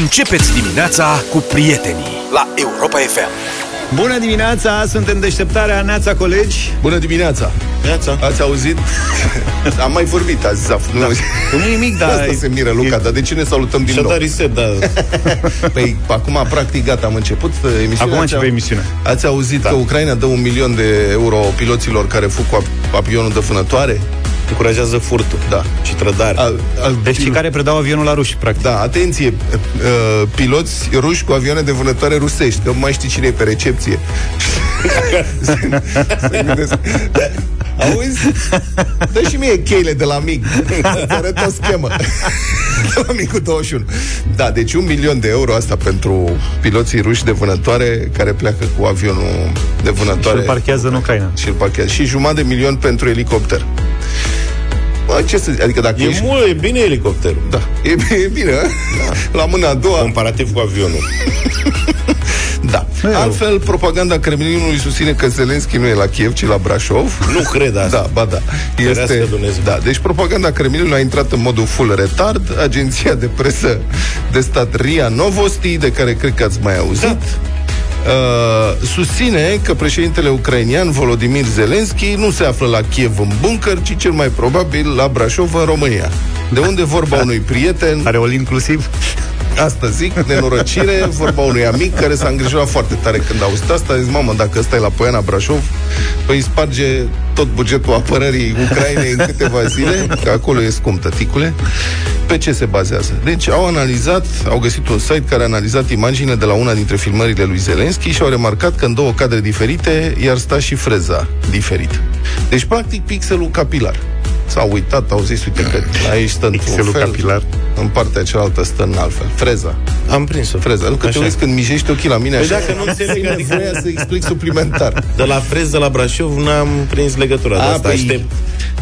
Începeți dimineața cu prietenii la Europa FM. Bună dimineața, suntem deșteptarea Neața colegi Bună dimineața! Neața Ați auzit? Am mai vorbit azi, Zaf. Da. Nu e nimic, dar... Asta se miră, Luca, dar de ce ne salutăm din Și-a nou? dat reset, da. Păi, acum, practic, gata, am început uh, emisiunea. Acum Ați- începe emisiunea. Ați auzit da. că Ucraina dă un milion de euro piloților care fug cu ap- avionul de vânătoare? Încurajează furtul. Da. Și trădare. Al, al, Deci cei care predau avionul la ruși, practic Da, atenție, uh, piloți ruși cu avioane de vânătoare rusești, că nu mai știi cine e pe recepție. Se- se gândesc. Auzi? Dă și mie cheile de la MIG. Îți arăt o schemă. De la MIG 21. Da, deci un milion de euro asta pentru piloții ruși de vânătoare care pleacă cu avionul de Și vânătoare. îl parchează în Ucraina și îl parchează. Și jumătate de milion pentru elicopter. Bă, ce să zic? Adică dacă E ești... mult, e bine elicopterul. Da, e, e bine, da. La mâna a doua. Comparativ cu avionul. Da. Nu e Altfel, propaganda Kremlinului susține că Zelenski nu e la Kiev, ci la Brașov. Nu cred asta. Da, ba da. Ferească Dumnezeu. da. Deci propaganda Kremlinului a intrat în modul full retard. Agenția de presă de stat RIA Novosti, de care cred că ați mai auzit, Da. Uh, susține că președintele ucrainian Volodymyr Zelensky nu se află la Kiev în bunker, ci cel mai probabil la Brașov în România. De unde vorba unui prieten Are ol inclusiv Asta zic, nenorocire, vorba unui amic care s-a îngrijorat foarte tare când a auzit asta. A zis, mamă, dacă ăsta e la Poiana Brașov, păi sparge tot bugetul apărării Ucrainei în câteva zile, că acolo e scump, tăticule. Pe ce se bazează? Deci au analizat, au găsit un site care a analizat imaginile de la una dintre filmările lui Zelensky și au remarcat că în două cadre diferite i-ar sta și freza diferit. Deci, practic, pixelul capilar. S-au uitat, au zis, uite că aici stă într-un Pixelul fel, capilar. în partea cealaltă stă în altfel. Freza. Am prins-o. Freza. Nu că te Așa. uiți când mijești ochii la mine Păi așa. dacă nu înțeleg, e adică- nevoia să explic suplimentar. De la freză la Brașov n-am prins legătura de asta. Aștept.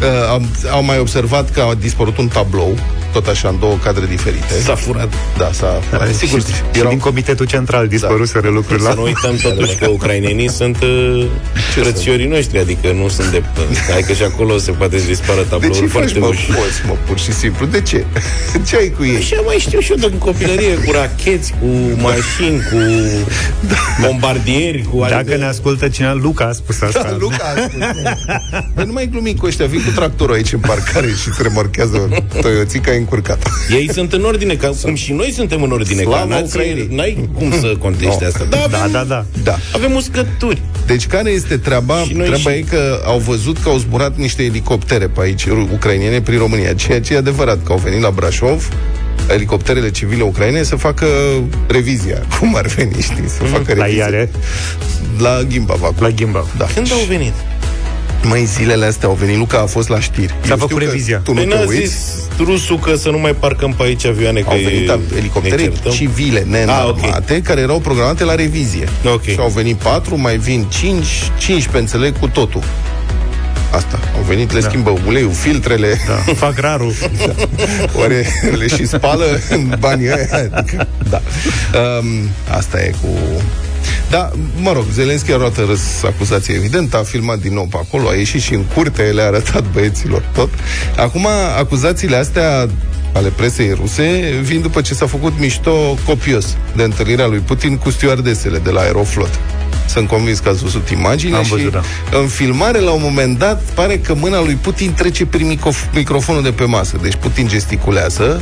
uh, am, au mai observat că a dispărut un tablou, tot așa, în două cadre diferite. S-a furat. Da, s-a furat. Sigur, și, și erau- din comitetul central dispăruseră lucrurile Să nu uităm totuși că ucrainenii sunt uh, frățiorii noștri, adică nu sunt de... Hai că și acolo se poate să dispară de ce tablouri faci, foarte mă, ușor. poți, mă, pur și simplu? De ce? Ce ai cu ei? Așa mai știu și eu din copilărie, cu racheți, cu mașini, cu bombardieri, cu... Dacă adică- ne ascultă cineva, Luca a spus asta Da, Luca, a spus, nu. Băi, nu mai glumi cu ăștia, vin cu tractorul aici în parcare și îți remorchează Toyotica încurcată. Ei sunt în ordine, ca cum și noi suntem în ordine. Slava ca nație, Ucrainei. N-ai cum să contești No. asta. Da, Da, avem, da, da Da. avem uscături. Deci care este treaba? Și noi treaba și- e că au văzut că au zburat niște elicoptere pe aici, ru- ucrainiene, prin România. Ceea ce e adevărat, că au venit la Brașov elicopterele civile ucraine să facă revizia, cum ar veni, știi, să facă La revizia. Iare, La Gimbav acum. la Gimbav Da. Când au venit? Mai zilele astea au venit, Luca a fost la știri. S-a Eu făcut știu că revizia. Tu nu Păi te n-a uiți. zis rusul că să nu mai parcăm pe aici avioane, că Au venit e, elicoptere ne certăm. civile, neînarmate, care erau programate la revizie. Ok. Și au venit patru, mai vin cinci, cinci pe înțeleg cu totul. Asta. Au venit, le da. schimbă uleiul, filtrele, da. Fac rarul Oare le și spală în banii ăia? Adică, da. Um, asta e cu... Da, mă rog, Zelenski a luat în râs acuzații, evident, a filmat din nou pe acolo, a ieșit și în curte, le-a arătat băieților tot. Acum, acuzațiile astea ale presei ruse vin după ce s-a făcut mișto copios de întâlnirea lui Putin cu stewardesele de la Aeroflot. Sunt convins că ați văzut imagine Am și văzut, da. în filmare, la un moment dat, pare că mâna lui Putin trece prin microf- microfonul de pe masă. Deci Putin gesticulează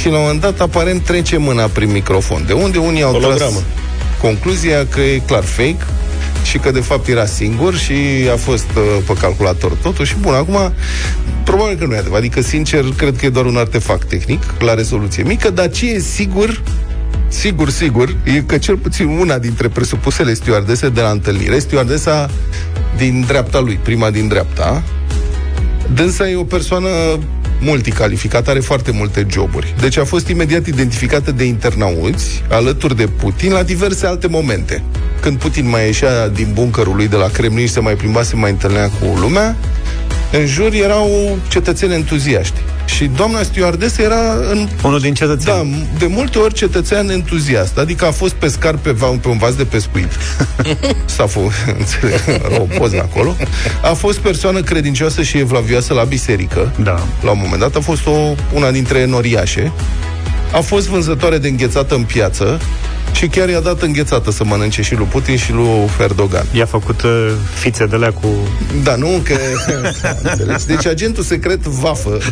și la un moment dat, aparent, trece mâna prin microfon. De unde unii au Hologramă. tras concluzia că e clar fake și că de fapt era singur și a fost uh, pe calculator totul și bun, acum probabil că nu e adevărat, adică sincer cred că e doar un artefact tehnic la rezoluție mică, dar ce e sigur Sigur, sigur, e că cel puțin una dintre presupusele stewardese de la întâlnire, stewardesa din dreapta lui, prima din dreapta, dânsa e o persoană multicalificată, are foarte multe joburi. Deci a fost imediat identificată de internauți, alături de Putin, la diverse alte momente. Când Putin mai ieșea din bunkerul lui de la Kremlin și se mai plimba, se mai întâlnea cu lumea, în jur erau cetățeni entuziaști. Și doamna stewardesă era în Unul din cetățeni. da, de multe ori cetățean entuziast. Adică a fost pescar pe, va- pe un vas de pescuit. S-a făcut, înțeleg, o poză acolo. A fost persoană credincioasă și evlavioasă la biserică. Da. La un moment dat a fost o, una dintre noriașe. a fost vânzătoare de înghețată în piață și chiar i-a dat înghețată să mănânce și lui Putin și lui Erdogan. I-a făcut uh, fițe de lea cu... Da, nu? Că... Înțelegi? Deci agentul secret vafă.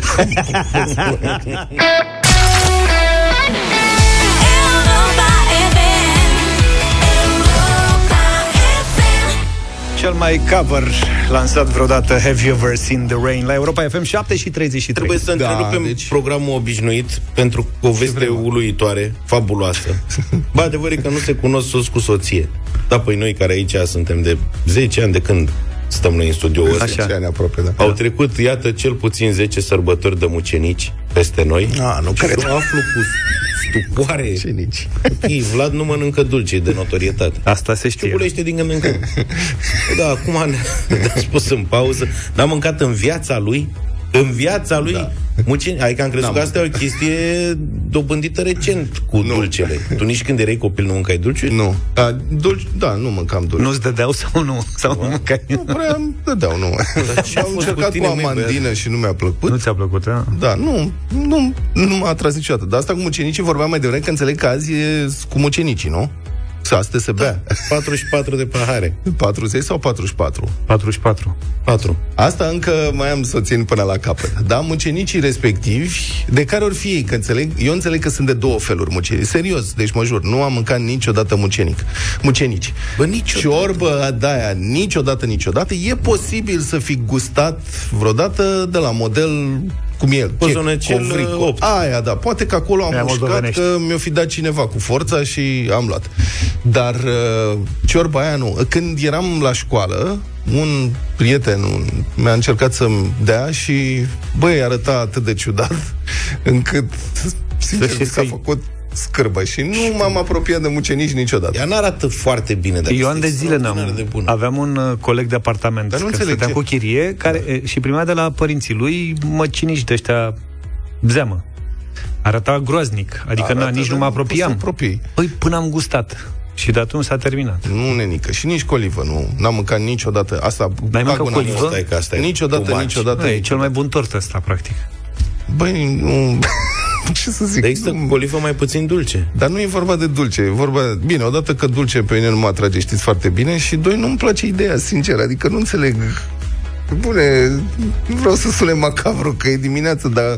Cel mai cover lansat vreodată Have You Ever Seen The Rain la Europa FM 7 și 33. Trebuie să Da, întrerupem deci- programul obișnuit pentru o veste uluitoare, fabuloasă. Ba, adevărul e că nu se cunosc soț cu soție. Da, păi noi care aici suntem de 10 ani de când stăm noi în studioul ăsta. Așa. Ce ani aproape, da. Au trecut, iată, cel puțin 10 sărbători de mucenici peste noi. A, nu și cred. eu aflu cu stupoare. Ce nici. Ok, Vlad nu mănâncă dulce, e de notorietate. Asta se Ce știe. bulește din când în când. Da, acum ne- ne-a spus în pauză. N-a mâncat în viața lui în viața lui da. muceni. Adică am crezut N-am că asta e o chestie dobândită recent cu nu. dulcele. Tu nici când erai copil nu mâncai dulce? Nu. A, dulci, da, nu mâncam dulci. Nu-ți dădeau sau nu? Sau nu mâncai? Nu prea îmi dădeau, nu. ce a Am fost încercat cu tine, cu măi, amandină și nu mi-a plăcut. Nu ți-a plăcut, da? Da, nu, nu, nu m-a atras niciodată. Dar asta cu mucenicii vorbeam mai devreme, că înțeleg că azi e cu mucenicii, nu? Să astăzi se bea. 44 de pahare. 40 sau 44? 44. 4. Asta încă mai am să o țin până la capăt. Da, mucenicii respectivi, de care ori fi ei, că înțeleg, eu înțeleg că sunt de două feluri mucenici. Serios, deci mă jur, nu am mâncat niciodată mucenic. Mucenici. Bă, niciodată. Ciorbă de aia, niciodată, niciodată. E posibil să fi gustat vreodată de la model cum e, O ce? zonăcel, Covric, opt. Aia, da, poate că acolo am Aia mușcat moldovenești. că mi-o fi dat cineva cu forța și am luat. Dar uh, ciorba aia nu. Când eram la școală, un prieten un, mi-a încercat să-mi dea și, băi, arăta atât de ciudat, încât, sincer, știți mi s-a că- făcut scârbă și nu m-am apropiat de mucenici niciodată. Ea n-arată foarte bine. Dar Eu este ani de zile extraordinar n-am. De bună. Aveam un uh, coleg de apartament Dar nu care înțeleg stătea ce- cu chirie care, e, și primea de la părinții lui măcinici de ăștia zeamă. Arăta groaznic. Adică na, Arată nici de- nu mă poți să apropiam. apropii. Păi până am gustat. Și de atunci s-a terminat. Nu, nenică. Și nici colivă, nu. N-am mâncat niciodată. Asta... N-ai mâncat bag în colivă? anul. Stai că asta e Niciodată, too much. niciodată. Da, e niciodată. cel mai bun tort ăsta, practic. Băi, nu... Ce să zic? Dar există Nu- colivă mai puțin dulce. Dar nu e vorba de dulce, e vorba... Bine, odată că dulce pe mine nu mă atrage, știți foarte bine, și doi, nu-mi place ideea, sincer, adică nu înțeleg... Bune, nu vreau să sune macabru, că e dimineață, dar...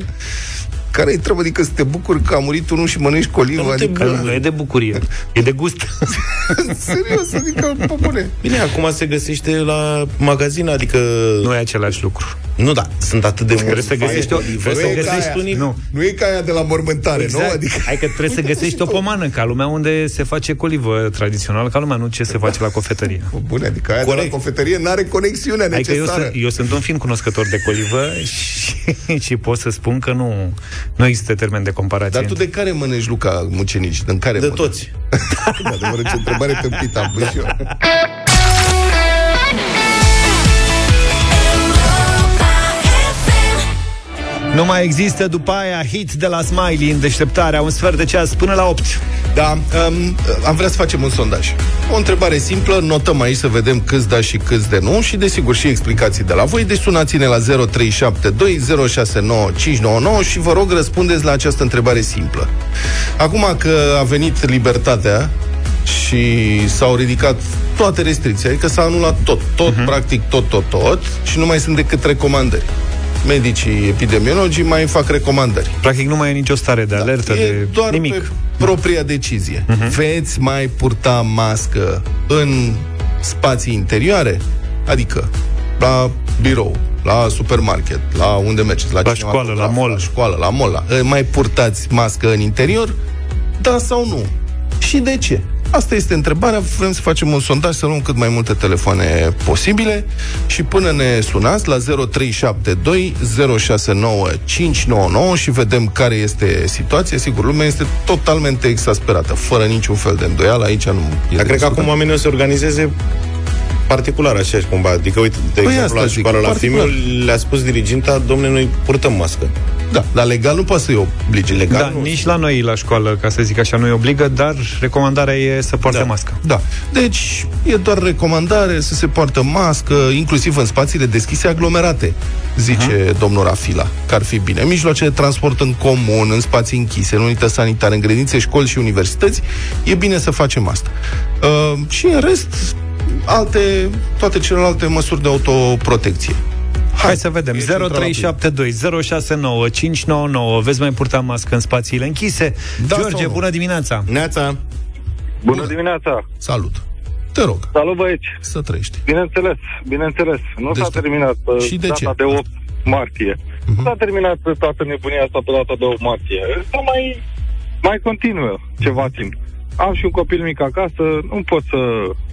Care-i treaba? Adică să te bucuri că a murit unul și mănânci colivă? Dar nu te Adică, Nu e de bucurie, e de gust. serios, adică, pe bune. Bine, acum se găsește la magazin, adică... nu e același lucru. Nu, da, sunt atât de mulți. Trebuie să găsești o, colivă. trebuie să e ca găsești aia. unii. Nu. Nu e ca aia de la mormântare, nu? Adică... Hai că trebuie să găsești o pomană ca lumea unde se face colivă tradițional, ca lumea, nu ce se face la cofetărie. Pe Bune, adică aia de Corect. la cofetărie n-are conexiunea Adică eu necesară. sunt, eu sunt un fin cunoscător de colivă și, și pot să spun că nu, nu există termen de comparație. Dar tu de care mănânci, Luca, mucenici? În care De mănânci? toți. De adevărat, ce întrebare tâmpită am pus și eu. Nu mai există după aia hit de la Smiley în deșteptarea, un sfert de ceas până la 8. Da, um, am vrea să facem un sondaj. O întrebare simplă, notăm aici să vedem câți da și câți de nu și desigur și explicații de la voi. Deci sunați-ne la 0372069599 și vă rog răspundeți la această întrebare simplă. Acum că a venit libertatea și s-au ridicat toate restricțiile, adică s-a anulat tot, tot, uh-huh. practic tot, tot, tot și nu mai sunt decât recomandări. Medicii epidemiologii mai fac recomandări. Practic nu mai e nicio stare de alertă, E de doar nimic. pe propria decizie. Uh-huh. Veți mai purta mască în spații interioare? Adică la birou, la supermarket, la unde mergeți, la, La cinematograf, școală, la mall. La școală, la mall. La... Mai purtați mască în interior? Da sau nu? Și de ce? Asta este întrebarea, vrem să facem un sondaj, să luăm cât mai multe telefoane posibile și până ne sunați la 0372 069 599 și vedem care este situația. Sigur, lumea este totalmente exasperată, fără niciun fel de îndoială, aici nu e Dar de cred că discutat. acum oamenii o să organizeze particular așa cumva. Adică, uite, de Păi exemplu, asta la zic, școală la particular. Fimiu le-a spus diriginta, domne, noi purtăm mască. Da, dar legal nu poate să-i oblige. Legal Da, nu. nici la noi la școală, ca să zic așa, nu-i obligă, dar recomandarea e să poarte da. mască. Da. Deci, e doar recomandare să se poartă mască, inclusiv în spațiile deschise aglomerate, zice uh-huh. domnul Rafila, că ar fi bine. Mijloace de transport în comun, în spații închise, în unități sanitare, în grădinițe, școli și universități, e bine să facem asta. Uh, și în rest, alte, toate celelalte măsuri de autoprotecție. Hai să vedem. Ești într-o 0372 069 599. Veți mai purta mască în spațiile închise? Da sau George, nu? bună dimineața! Neața, Bună dimineața! Salut! Te rog, Salut băieți! să trăiești. Bineînțeles, bineînțeles. Nu s-a Deci- terminat uh, și de data ce? de 8 martie. Nu s-a terminat toată nebunia asta pe data de 8 martie. Să mai, mai continuă ceva timp. Am și un copil mic acasă, nu pot să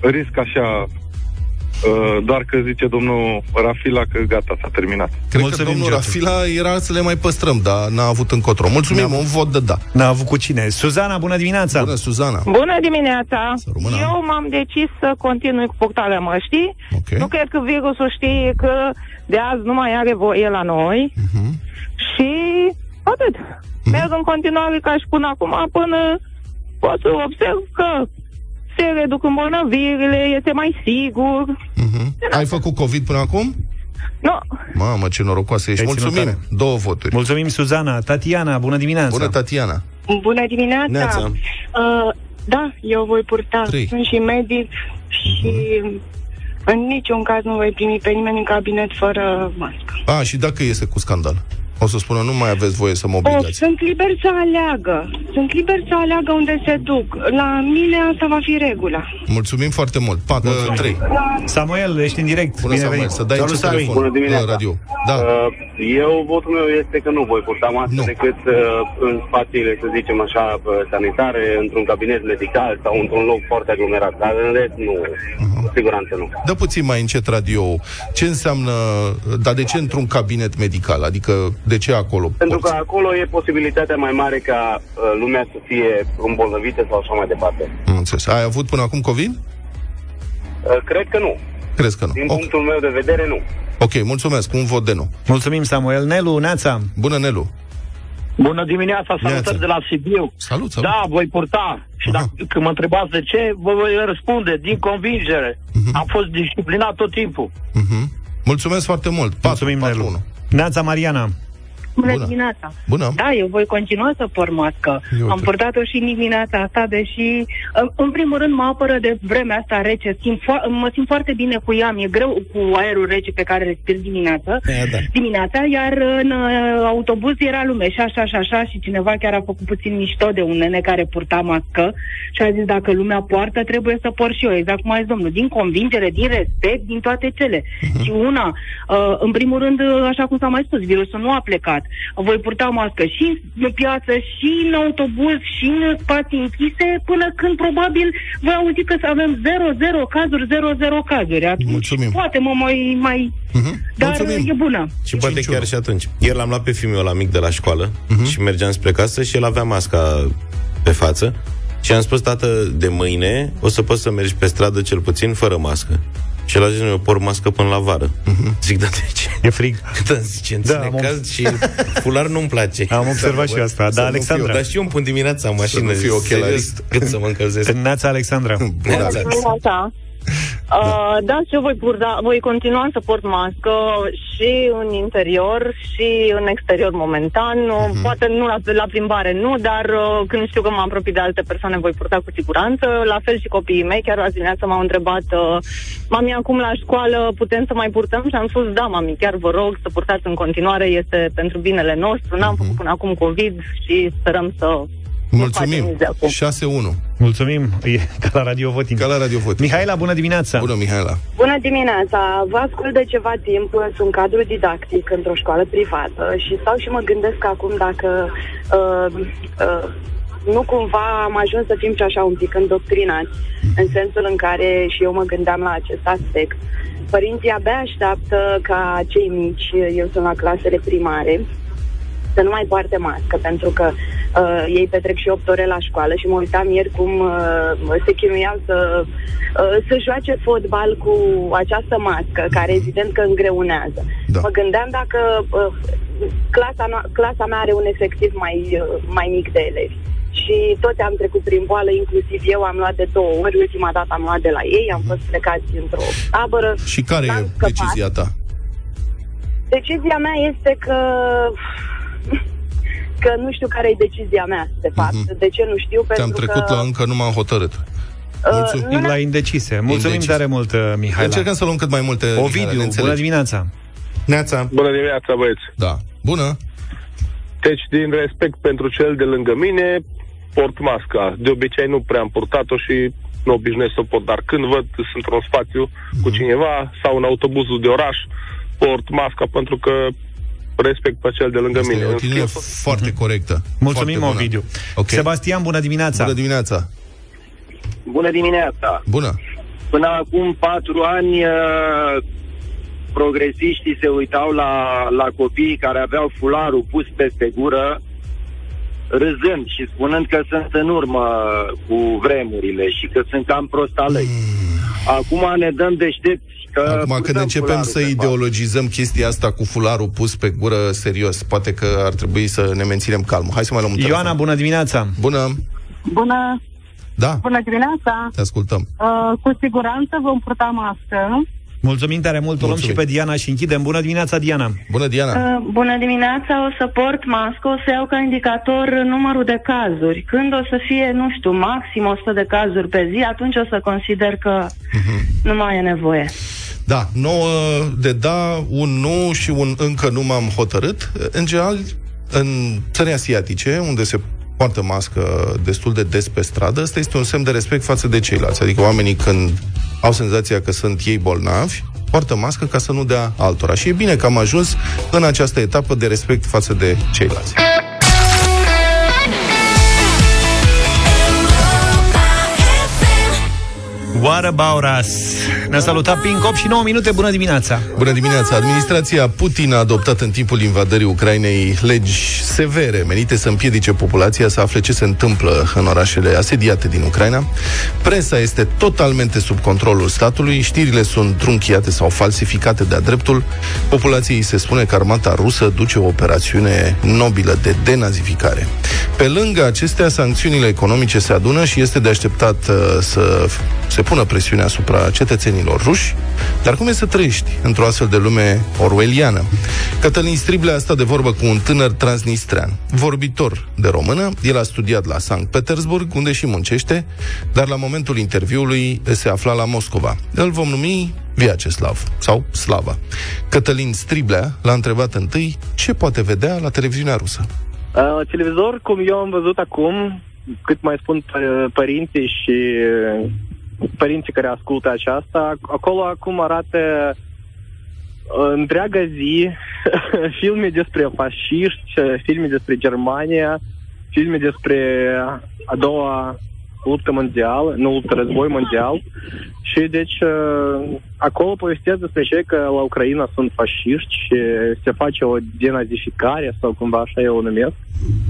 risc așa uh, doar că zice domnul Rafila că gata, s-a terminat. Cred Mulțumim, că domnul George. Rafila era să le mai păstrăm, dar n-a avut încotro. Mulțumim, un vot de da. N-a avut cu cine. Suzana, bună dimineața! Bună, Suzana. Bună dimineața! Să rămână. Eu m-am decis să continui cu purtarea măștii. Ok. Nu cred că virusul știe că de azi nu mai are voie la noi. Mhm. Și atât. Merg în continuare ca și până acum, până pot să observ că se reduc îmbolnăvirile, este mai sigur. Mhm. Ai făcut COVID până acum? Nu, Mamă, ce norocoasă ești. Te-ai ținut Mulțumim. tare. Două voturi. Mulțumim, Suzana. Tatiana, bună dimineața! Bună, Tatiana. Bună dimineața! Neața. Uh, da, eu voi purta. Trei. Sunt și medic și în niciun caz nu voi primi pe nimeni în cabinet fără mască. A, și dacă iese cu scandal? O să spună, nu mai aveți voie să mă Oh, obligați. sunt liber să aleagă. Sunt liber să aleagă unde se duc. La mine asta va fi regula. Mulțumim foarte mult. Pat, uh, trei. Samuel, ești în direct. Bună, Bine Samuel, venit. să dai Salut, ce Sami. telefon Bună dimineața. la radio. Da. Uh, Eu, votul meu este că nu voi purta mască Nu. decât uh, în spațiile, să zicem așa, uh, sanitare, într-un cabinet medical sau într-un loc foarte aglomerat. Dar în rest, nu. Cu siguranță nu. Dă puțin mai încet radio. Ce înseamnă, dar de ce într-un cabinet medical? Adică de ce acolo? Pentru că porți? acolo e posibilitatea mai mare ca uh, lumea să fie îmbolnăvită sau așa mai departe. Am înțeles. Ai avut până acum COVID? Uh, Cred că nu. Crezi că nu? Din Ok, punctul meu de vedere, nu. ok, mulțumesc. Un vot de nu. Mulțumim, Samuel. Nelu, Neața. Bună, Nelu. Bună dimineața, Neața. salutări de la Sibiu. Salut, salut. Da, voi purta. Și Aha. dacă când mă întrebați de ce, vă voi răspunde din convingere. Am fost disciplinat tot timpul. Mhm. Mulțumesc foarte mult. Patru, Mulțumim, patru, Nelu. unu. Neața, Mariana. Bună, Bună. dimineața! Bună. Da, eu voi continua să port mască. Eu Am te- purtat-o și în dimineața asta, deși, uh, în primul rând, mă apără de vremea asta rece. Simt fo- mă simt foarte bine cu ea. Mi-e greu cu aerul rece pe care respir dimineața. Aia da. Dimineața, iar în uh, autobuz era lume și așa și așa și cineva chiar a făcut puțin mișto de un nene care purta mască și a zis dacă lumea poartă, trebuie să port și eu. Exact cum a zis domnul, din convingere, din respect, din toate cele. Și una, uh, în primul rând, uh, așa cum s-a mai spus, virusul nu a plecat. Voi purta mască și în piață, și în autobuz, și în spații închise, până când probabil voi auzi că să avem 0-0 cazuri, 0-0 cazuri. Atunci, Mulțumim. Poate mă mai... mai... Mhm. Dar Mulțumim. e bună. Și poate Cinciună. chiar și atunci. Ieri l-am luat pe fiul meu la mic de la școală și mergeam spre casă și el avea masca pe față și am spus, tată, de mâine o să poți să mergi pe stradă cel puțin fără mască. Și el a zis, eu port mască până la vară. Zic, da, de ce? E frig. Da, zice, în Da, da, am- caz și fular nu-mi place. Am observat și eu asta. Să Da, nu Alexandra. Dar și eu îmi pun dimineața în mașină. nu fii zic, ochelarist. serios, Cât să mă încălzesc. Neața, Alexandra. Bună. Dimineața. Uh, da, și eu voi, purta, voi continua să port mască și în interior și în exterior momentan. Uh, Poate nu la, la plimbare, nu, dar uh, când știu că mă apropii de alte persoane voi purta cu siguranță. La fel și copiii mei, chiar azi dimineața m-au întrebat uh, Mami, acum la școală putem să mai purtăm? Și am spus, da, mami, chiar vă rog să purtați în continuare, este pentru binele nostru. N-am făcut până acum COVID și sperăm să nu facem Mulțumim. nici de acum. 6-1. Mulțumim. E ca la Radio Voting. Ca la Radio Vot. Mihaela, bună dimineața. Bună, Mihaela. Bună dimineața! Vă ascult de ceva timp, sunt cadru didactic într-o școală privată și stau și mă gândesc acum dacă uh, uh, nu cumva am ajuns să fim și așa un pic îndoctrinați, în sensul în care și eu mă gândeam la acest aspect. Părinții abia așteaptă ca cei mici, eu sunt la clasele primare, să nu mai poarte mască, pentru că uh, ei petrec și 8 ore la școală și mă uitam ieri cum uh, se chinuiau să, uh, să joace fotbal cu această mască, care evident că îngreunează. Da. Mă gândeam dacă uh, clasa, no- clasa mea are un efectiv mai, uh, mai mic de elevi. Și toți am trecut prin boală, inclusiv eu am luat de două ori, ultima dată am luat de la ei, am fost plecați într-o tabără. Și care n-am e scăpat. decizia ta? Decizia mea este că că nu știu care e decizia mea, de fapt. Mhm. De ce nu știu? Te-am Pentru trecut că, la încă nu m-am hotărât. uh, Mulțumim. nu La ne- indecise. Mulțumim Indecise. tare mult, uh, Mihaela. Încercăm să luăm cât mai multe Mihaela, ne Ovidiu, înțelegi. bună dimineața. Neața. Bună dimineața, băieți. Da. Bună. Deci, din respect pentru cel de lângă mine, port masca. De obicei nu prea am purtat-o și nu obișnuiesc să o port, dar când văd că sunt într-un spațiu cu cineva sau în autobuzul de oraș, port masca pentru că respect pe cel de lângă Asta mine. e o În atitudine schimb, foarte corectă. Mulțumim, foarte bună. Ovidiu. Ok. Sebastian, bună dimineața. Bună dimineața. Bună dimineața! Bună. Până acum patru ani, uh, progresiștii se uitau la, la copiii care aveau fularul pus peste gură, râzând și spunând că sunt în urmă cu vremurile și că sunt cam prostalei. Acum ne dăm deștepți că... Hmm. Acum când purtăm începem fularul să pe față. ideologizăm chestia asta cu fularul pus pe gură serios, poate că ar trebui să ne menținem calmul. Hai să mai luăm un Ioana, telefon. bună dimineața. Bună. Bună, Da, bună dimineața! te ascultăm. Uh, cu siguranță vom purta mască. Mulțumim tare mult. O luăm și Mulțumim. pe Diana și închidem. Bună dimineața, Diana. Bună, Diana. Uh, bună dimineața, o să port mască, o să iau ca indicator numărul de cazuri. Când o să fie, nu știu, maxim 100 de cazuri pe zi, atunci o să consider că nu mai e nevoie. Da, nouă de da, un nu și un încă nu m-am hotărât. În general, în țări asiatice, unde se poartă mască destul de des pe stradă, ăsta este un semn de respect față de ceilalți. Adică oamenii când au senzația că sunt ei bolnavi, poartă mască ca să nu dea altora. Și e bine că am ajuns în această etapă de respect față de ceilalți. What about us? Ne-a salutat Pink 8 și 9 minute. Bună dimineața. Bună dimineața! Administrația Putin a adoptat în timpul invadării Ucrainei legi severe menite să împiedice populația să afle ce se întâmplă în orașele asediate din Ucraina. Presa este totalmente sub controlul statului, știrile sunt trunchiate sau falsificate de-a dreptul. Populației se spune că armata rusă duce o operațiune nobilă de denazificare. Pe lângă acestea, sancțiunile economice se adună și este de așteptat uh, să f- se pună presiune asupra cetățenilor ruși. Dar cum e să trăiești într-o astfel de lume orwelliană? Cătălin Striblea a stat de vorbă cu un tânăr transnistrean, vorbitor de română. El a studiat la Sankt Petersburg, unde și muncește, dar la momentul interviului se afla la Moscova. Îl vom numi Viaceslav sau Slava. Cătălin Striblea l-a întrebat întâi ce poate vedea la televiziunea rusă. Uh, televizor, cum eu am văzut acum, cât mai spun pă- părinții și uh, părinții care ascultă aceasta, acolo acum arată uh, întreaga zi filme despre fașiști, uh, filme despre Germania, filme despre a doua luptă mondială, nu luptă, război mondial. Și deci uh, acolo povestesc despre cei că la Ucraina sunt fașiști și se face o denazificare sau cumva așa eu o numesc.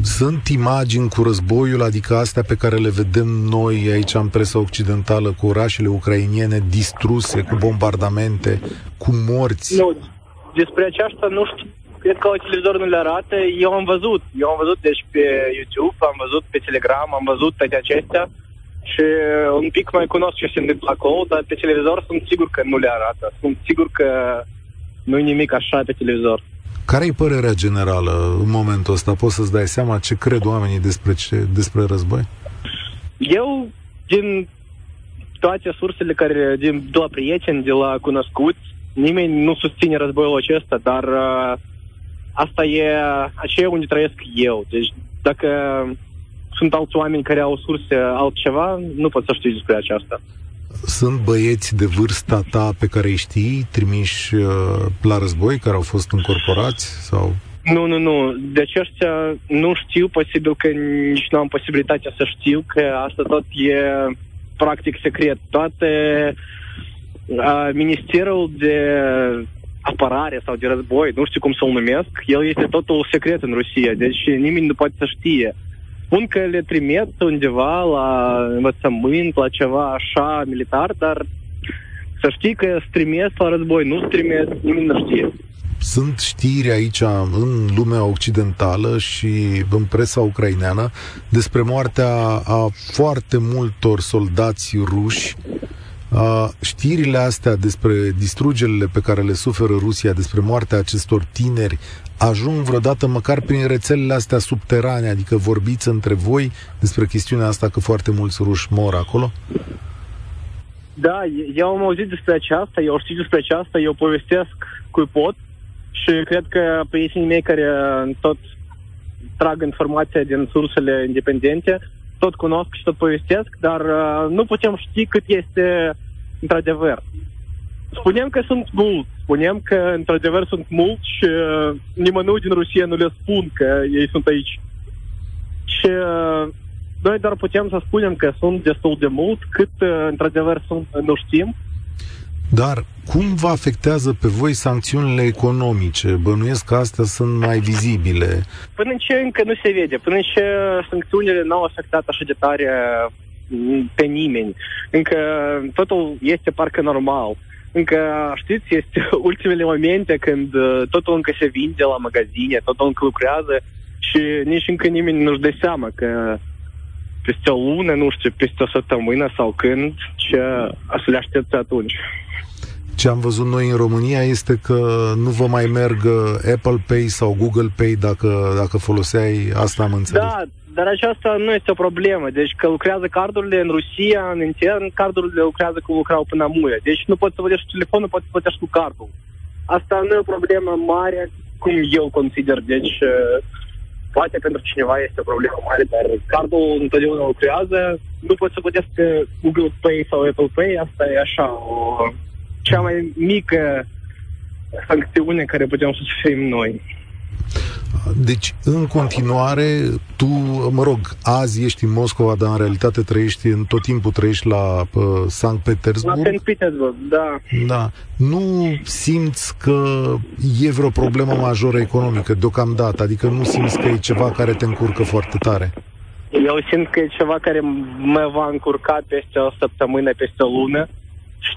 Sunt imagini cu războiul, adică astea pe care le vedem noi aici în presa occidentală, cu orașele ucrainiene distruse, cu bombardamente, cu morți. Nu, despre aceasta nu știu. Cred că la televizor nu le arată. Eu am văzut. Eu am văzut deci pe YouTube, am văzut pe Telegram, am văzut toate acestea și un pic mai cunosc ce se întâmplă acolo, dar pe televizor sunt sigur că nu le arată. Sunt sigur că nu e nimic așa pe televizor. Care e părerea generală în momentul ăsta? Poți să-ți dai seama ce cred oamenii despre, ce, despre război? Eu, din toate sursele care, din de la prieteni, de la cunoscuți, nimeni nu susține războiul acesta, dar uh, asta e aceea unde trăiesc eu. Deci dacă sunt alți oameni care au surse altceva, nu pot să știu despre aceasta. Sunt băieți de vârsta ta pe care îi știi, trimiși uh, la război, care au fost încorporați? sau Nu, nu, nu. De aceștia nu știu, posibil că nici nu am posibilitatea să știu că asta tot e practic secret. Toate uh, Ministerul de apărare sau de război, nu știu cum să-l numesc, el este totul secret în Rusia, deci nimeni nu poate să știe. Spun că le trimit undeva la învățământ, la ceva așa militar, dar să știi că trimis la război, nu trimis, nimeni nu știe. Sunt știri aici în lumea occidentală și în presa ucraineană despre moartea a foarte multor soldați ruși Uh, știrile astea despre distrugerile pe care le suferă Rusia, despre moartea acestor tineri, ajung vreodată măcar prin rețelele astea subterane, adică vorbiți între voi despre chestiunea asta că foarte mulți ruși mor acolo? Da, eu am auzit despre aceasta, eu știu despre aceasta, eu povestesc cu pot și cred că prietenii mei care tot trag informația din sursele independente, tot cunosc și tot povestesc, dar uh, nu putem ști cât este într-adevăr. Spunem că sunt mulți, spunem că într-adevăr sunt mulți și uh, nimănui din Rusia nu le spun că ei sunt aici. Și uh, noi doar putem să spunem că sunt destul de mult, cât uh, într-adevăr sunt, nu știm. Dar cum vă afectează pe voi sancțiunile economice? Bănuiesc că astea sunt mai vizibile. Până în ce încă nu se vede, până în ce sancțiunile nu au afectat așa de tare mm, pe nimeni. Încă totul este parcă normal. Încă, știți, este ultimele momente când uh, totul încă se vinde la magazine, totul încă lucrează și nici încă nimeni nu-și dă seama că peste o lună, nu știu, peste o săptămână sau când, ce să le aștepți atunci. Ce am văzut noi în România este că nu vă mai merg Apple Pay sau Google Pay dacă, dacă foloseai asta, am înțeles. Da, dar aceasta nu este o problemă. Deci că lucrează cardurile în Rusia, în intern, cardurile lucrează cum lucrau până amuie. Deci nu poți să plătești telefonul, poți să plătești cu cardul. Asta nu e o problemă mare, cum eu consider. Deci, uh, poate pentru cineva este o problemă mare, dar cardul întotdeauna lucrează. Nu poți să plătești pe Google Pay sau Apple Pay, asta e așa o cea mai mică sancțiune care putem să fim noi. Deci, în continuare, tu, mă rog, azi ești în Moscova, dar în realitate trăiești, în tot timpul trăiești la uh, Sankt Petersburg. La Sankt Petersburg, da. Da. Nu simți că e vreo problemă majoră economică deocamdată? Adică nu simți că e ceva care te încurcă foarte tare? Eu simt că e ceva care mă va încurca peste o săptămână, peste o lună și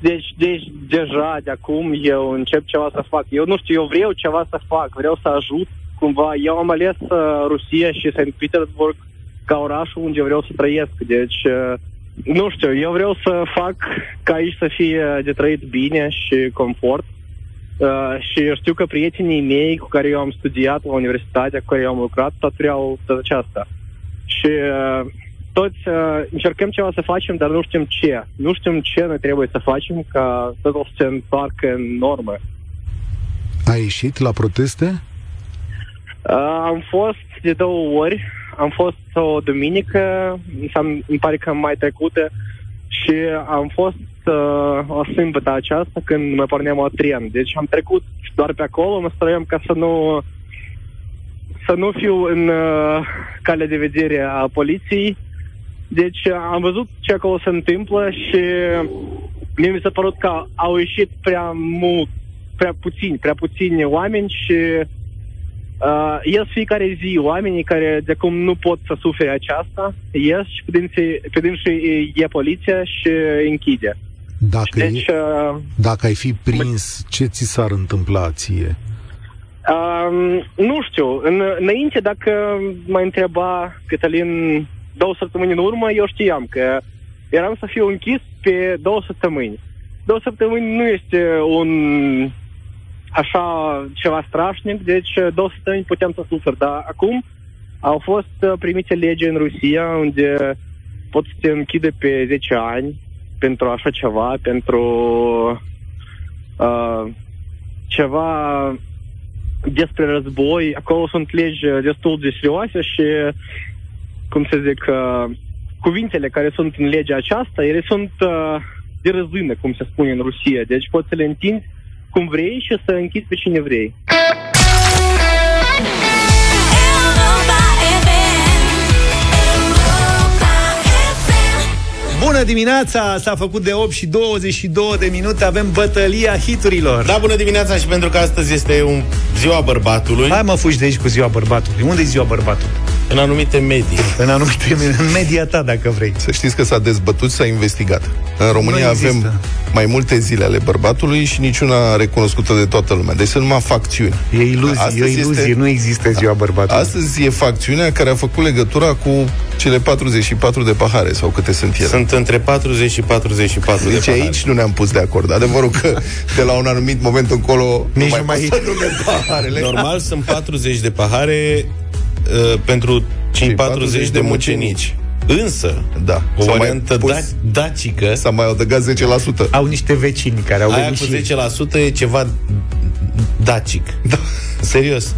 deci, deci deja de acum eu încep ceva să fac. Eu nu știu, eu vreau ceva să fac, vreau să ajut cumva. Eu am ales uh, Rusia și St. Petersburg ca orașul unde vreau să trăiesc. Deci, uh, nu știu, eu vreau să fac ca aici să fie de trăit bine și confort. Uh, și eu știu că prietenii mei cu care eu am studiat la universitatea cu care eu am lucrat, tot vreau tot aceasta. Și uh, toți uh, încercăm ceva să facem, dar nu știm ce. Nu știm ce noi trebuie să facem ca totul să se întoarcă în normă. Ai ieșit la proteste? Uh, am fost de două ori. Am fost o duminică, îmi pare că mai trecută, și am fost uh, o sâmbătă aceasta când mă porneam o tren. Deci am trecut doar pe acolo, mă străiam ca să nu să nu fiu în uh, calea de vedere a poliției deci am văzut ce acolo se întâmplă și mie mi s-a părut că au ieșit prea mult, prea puțini, prea puțini oameni și uh, ies fiecare zi oamenii care de acum nu pot să sufere aceasta, ies și pe din și e poliția și închide. Dacă, deci, e, uh, dacă ai fi prins, ce ți s-ar întâmpla ție? Uh, nu știu. În, înainte, dacă mă întreba Cătălin două săptămâni în urmă, eu știam că eram să fiu închis pe două săptămâni. Două săptămâni nu este un așa ceva strașnic, deci două săptămâni puteam să sufăr, dar acum au fost uh, primite lege în Rusia unde pot să te închide pe 10 ani pentru așa ceva, pentru uh, ceva despre război. Acolo sunt legi destul de serioase și cum să zic, uh, cuvintele care sunt în legea aceasta, ele sunt uh, de răzâne, cum se spune în Rusia. Deci poți să le întinzi cum vrei și să închizi pe cine vrei. Bună dimineața! S-a făcut de 8 și 22 de minute, avem bătălia hiturilor. Da, bună dimineața și pentru că astăzi este un ziua bărbatului. Hai mă, fugi de aici cu ziua bărbatului. Unde e ziua bărbatului? În anumite medii. În anumite în media ta, dacă vrei. Să știți că s-a dezbătut, s-a investigat. În România Nu există. avem mai multe zile ale bărbatului și niciuna recunoscută de toată lumea. Deci sunt numai facțiuni. E iluzie, Astăzi e o iluzie, este- nu există ziua bărbatului. Astăzi e facțiunea care a făcut legătura cu cele 44 de pahare, sau câte sunt ele. Sunt între 40 și 44 de Deci pahare. aici nu ne-am pus de acord. Adevărul că de la un anumit moment încolo Nici nu nu mai, mai- mai... să numem paharele. Normal sunt 40 de pahare uh, pentru cei 40 de mucenici. Însă, Da. o S-a mai variantă pus- da- dacică, S-a mai adăugat 10%. Au niște vecini care au aia venit cu și... 10% e ceva dacic. Da. Serios.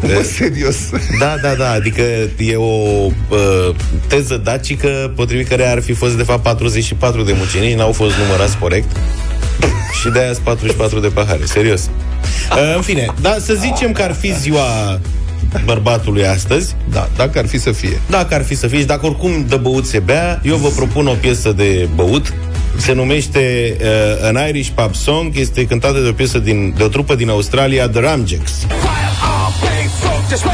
Bă, serios. Da, da, da, adică e o uh, teză dacică potrivit care ar fi fost de fapt 44 de mucenici, n-au fost numărați corect și de aia sunt 44 de pahare, serios. Uh, în fine, da, să zicem că ar fi ziua bărbatului astăzi, Da, dacă ar fi să fie. dacă ar fi să fie și dacă oricum de băut se bea, eu vă propun o piesă de băut. Se numește uh, An Irish Pub Song, este cântată de o piesă din, de o trupă din Australia, The Ramjacks. Just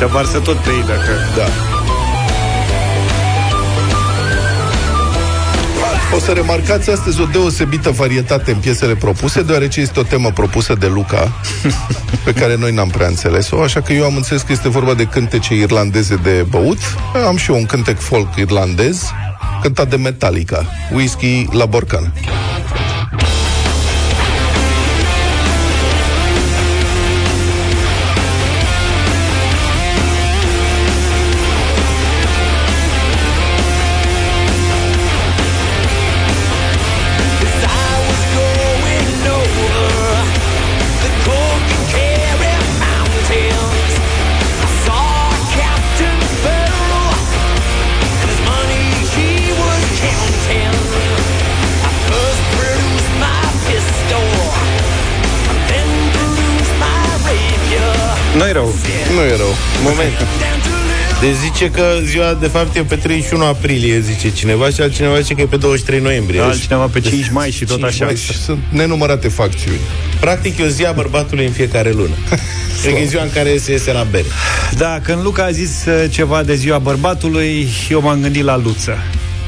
Ăștia varsă tot pe ei, dacă... Da. O să remarcați astăzi o deosebită varietate în piesele propuse, deoarece este o temă propusă de Luca, pe care noi n-am prea înțeles-o, așa că eu am înțeles că este vorba de cântece irlandeze de băut. Am și eu un cântec folk irlandez, cântat de Metallica, Whisky la borcan. Nu-i rău. Nu e rău. Moment. Deci zice că ziua de fapt e pe 31 aprilie, zice cineva, și altcineva zice că e pe 23 noiembrie. Deci, Altcineva pe 5 mai și tot 5 așa. mai. Deci sunt nenumărate facțiuni. Practic e o zi a bărbatului în fiecare lună. Cred că e ziua în care se iese la bere. Da, când Luca a zis uh, ceva de ziua bărbatului, eu m-am gândit la Luță.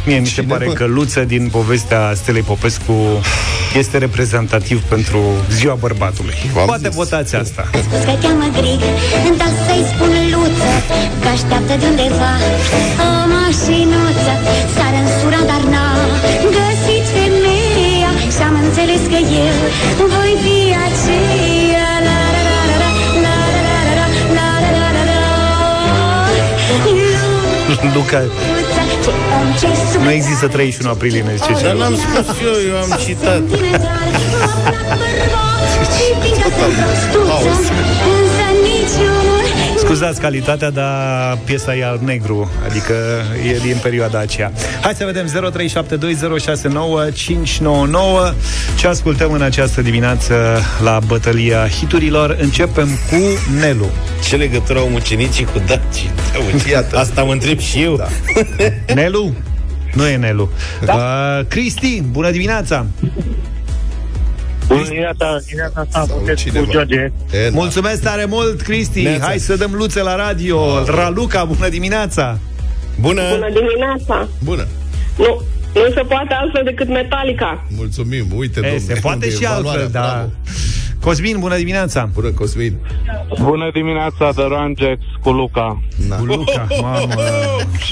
Mie mi se Cine, pare bă? că Luță din povestea Stelei Popescu este reprezentativ pentru ziua bărbatului. V-am Poate zis. votați asta. spus că cheamă Grig Dar să-i spun Luță Că așteaptă de undeva O mașinuță Sar în sura, dar n-a găsit femeia Și-am înțeles că eu Voi fi aceea La la la la la La la la la la La la la la Luca, nu există 31 aprilie, ne zice Dar cineva. n-am spus eu, eu am citat. Însă niciunul Scuzați calitatea, dar piesa e al negru, adică e din perioada aceea. Hai să vedem 0372069599 ce ascultăm în această dimineață la bătălia hiturilor. Începem cu Nelu. Ce legătură au mucenicii cu dacii? Iată. Asta mă întreb și eu. Da. Nelu? Nu e Nelu. Da. Uh, Cristi, bună dimineața! Bună dimineața, dimineața asta puteți cu cineva. George. E, na. Mulțumesc tare mult, Cristi! Neața. Hai să dăm luțe la radio! Raluca, bună dimineața! Bună! Bună dimineața! Bună. Nu, nu se poate altfel decât Metallica. Mulțumim. Uite, E, domnule, se poate unde e și altfel, valoarea, da. bravo. Cosmin, bună dimineața! Bună, Cosmin. Bună dimineața, The Rangex cu Luca. Na. Cu Luca, mamă!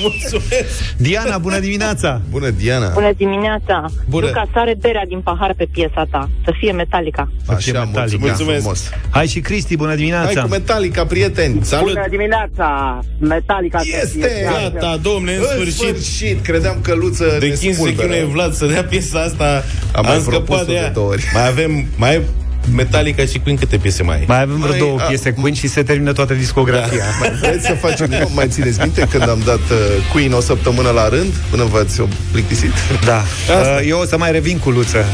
Mulțumesc! Diana, bună dimineața! Bună, Diana. Bună dimineața! Bună. Luca, sare berea din pahar pe piesa ta. Să fie Metallica. fie Așa, Metallica. mulțumim Mulțumesc. frumos. Hai și Cristi, bună Hai dimineața! cu Metallica, prieteni. Salut. Bună dimineața, Metallica. Este! Gata, domne, în În sfârșit. sfârșit, credeam că Luță De ne 15 spulberă. chinuie Vlad să dea piesa asta Am mai Am propus-o scăpat de de ea două ori. Mai avem Mai Metallica și Queen câte piese mai ai? Mai avem vreo Mai- două a- piese Queen și se termină toată discografia. Mai vreți să facem nu? Mai țineți minte când am dat uh, Queen o săptămână la rând Până v-ați plictisit Da. Uh, Eu o să mai revin cu Luță.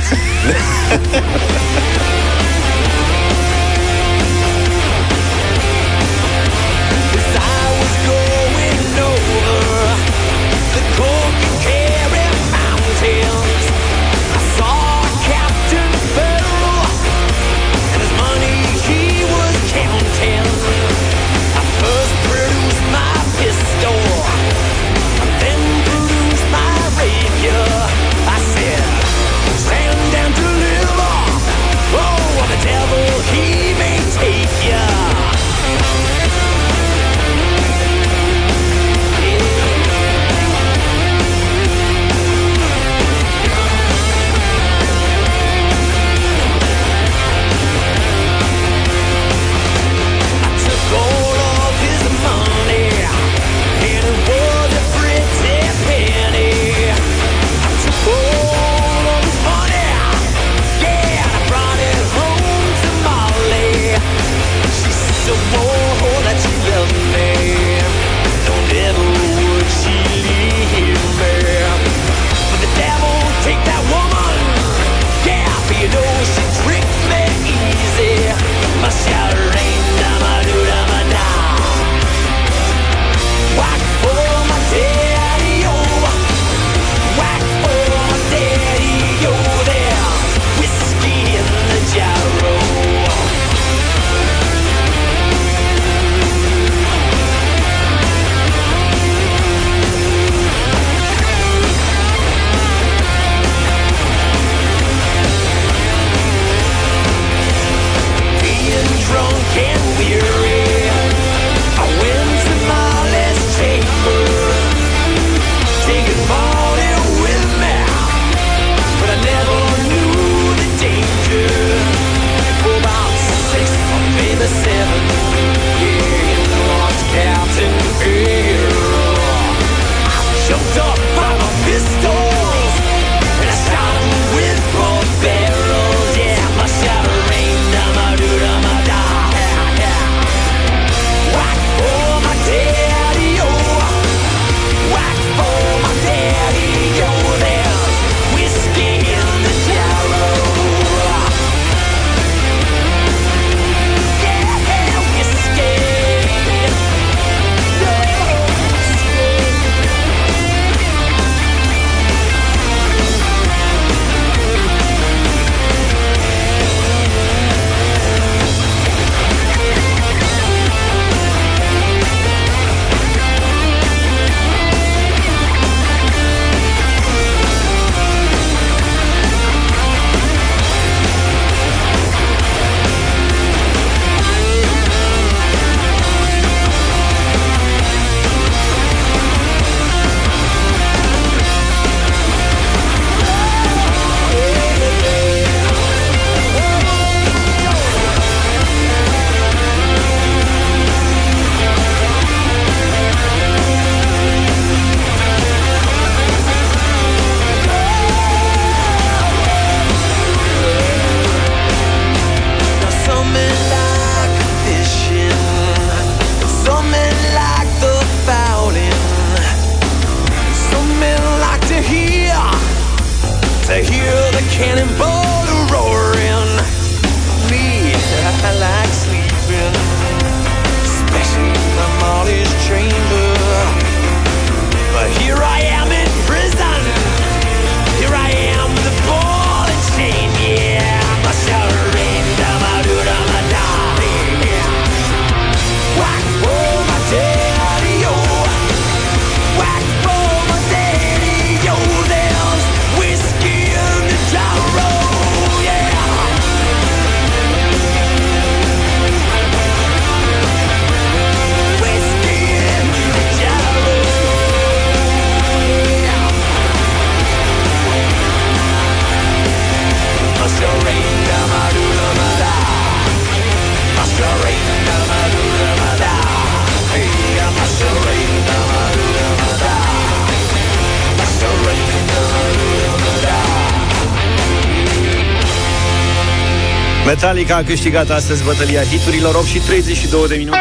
Metallica a câștigat astăzi bătălia hiturilor 8 și 32 de minute.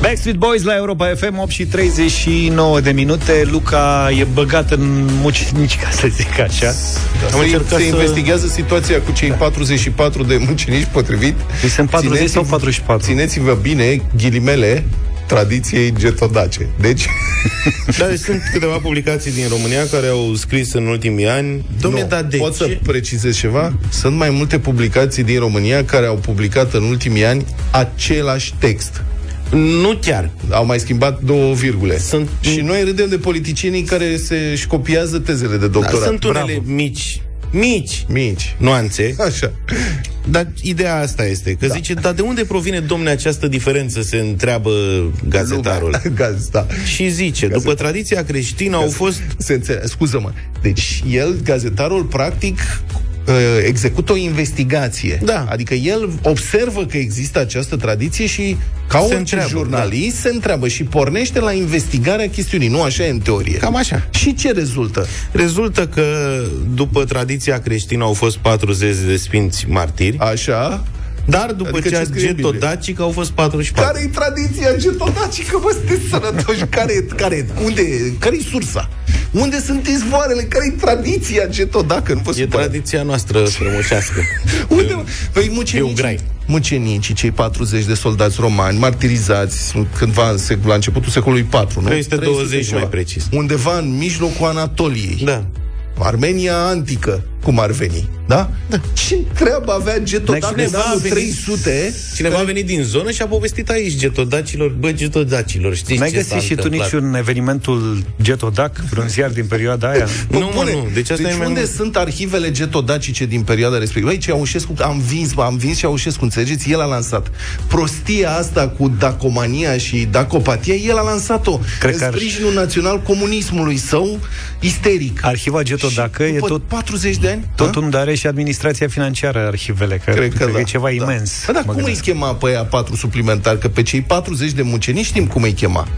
Backstreet Boys la Europa FM 8 și 39 de minute Luca e băgat în mucenici Ca să zic așa Am se, se să... investigează situația cu cei da. 44 de mucenici potrivit Deci sunt 40 țineți, sau 44? Țineți-vă bine, ghilimele tradiției getodace. Deci... Dar deci sunt câteva publicații din România care au scris în ultimii ani. Dom'le, dar de Pot ce? să precizez ceva? Sunt mai multe publicații din România care au publicat în ultimii ani același text. Nu chiar. Au mai schimbat două virgule. Sunt... Și noi râdem de politicienii care se școpiază tezele de doctorat. Da, sunt unele Bravo. mici mici, mici nuanțe. Așa. Dar ideea asta este, că da. zice, dar de unde provine, domne, această diferență, se întreabă gazetarul. Gaz, da. Și zice, Gazet... după tradiția creștină Gazet... au fost... Se înțeleg, scuză-mă. Deci el, gazetarul, practic, uh, execută o investigație. Da. Adică el observă că există această tradiție și, ca se orice întreabă, jurnalist, da. se întreabă și pornește la investigarea chestiunii. Nu așa e în teorie. Cam așa. Și ce rezultă? Rezultă că, după tradiția creștină, au fost 40 de sfinți martiri. Așa. Dar după adică ce, ce getodacic au fost 44. Care-i tradiția getodacică, bă, sunteți sănătoși? Care, care, unde, care-i sursa? Unde sunt izvoarele? Care-i tradiția getodacă? Nu vă e tradiția noastră strămoșească. unde? Păi mucenicii, mucenicii, cei 40 de soldați romani, martirizați cândva în secol, la începutul secolului 4, nu? 320 mai precis. Undeva în mijlocul Anatoliei. Da. Armenia antică, cum ar veni. Da? da. Ce treabă avea Getodac în anul 300? Cineva care... a venit din zonă și a povestit aici getodacilor. Bă, getodacilor, știți N-ai găsit și tu niciun evenimentul Getodac, vreun ziar din perioada aia? nu, nu, mă, nu. Deci, asta deci unde mai... sunt arhivele getodacice din perioada respectivă? Aici Ceaușescu, am vins, am vins Ceaușescu, înțelegeți? El a lansat. Prostia asta cu dacomania și dacopatia, el a lansat-o. Cred în că sprijinul ar... național comunismului său isteric. Arhiva Getodacă e tot 40 de ani. Tot da? unde are și administrația financiară arhivele, că, cred că, că da, e ceva da. imens. Da, dar cum gândesc. îi chema pe aia patru suplimentari? Că pe cei 40 de mucenici știm cum îi chema.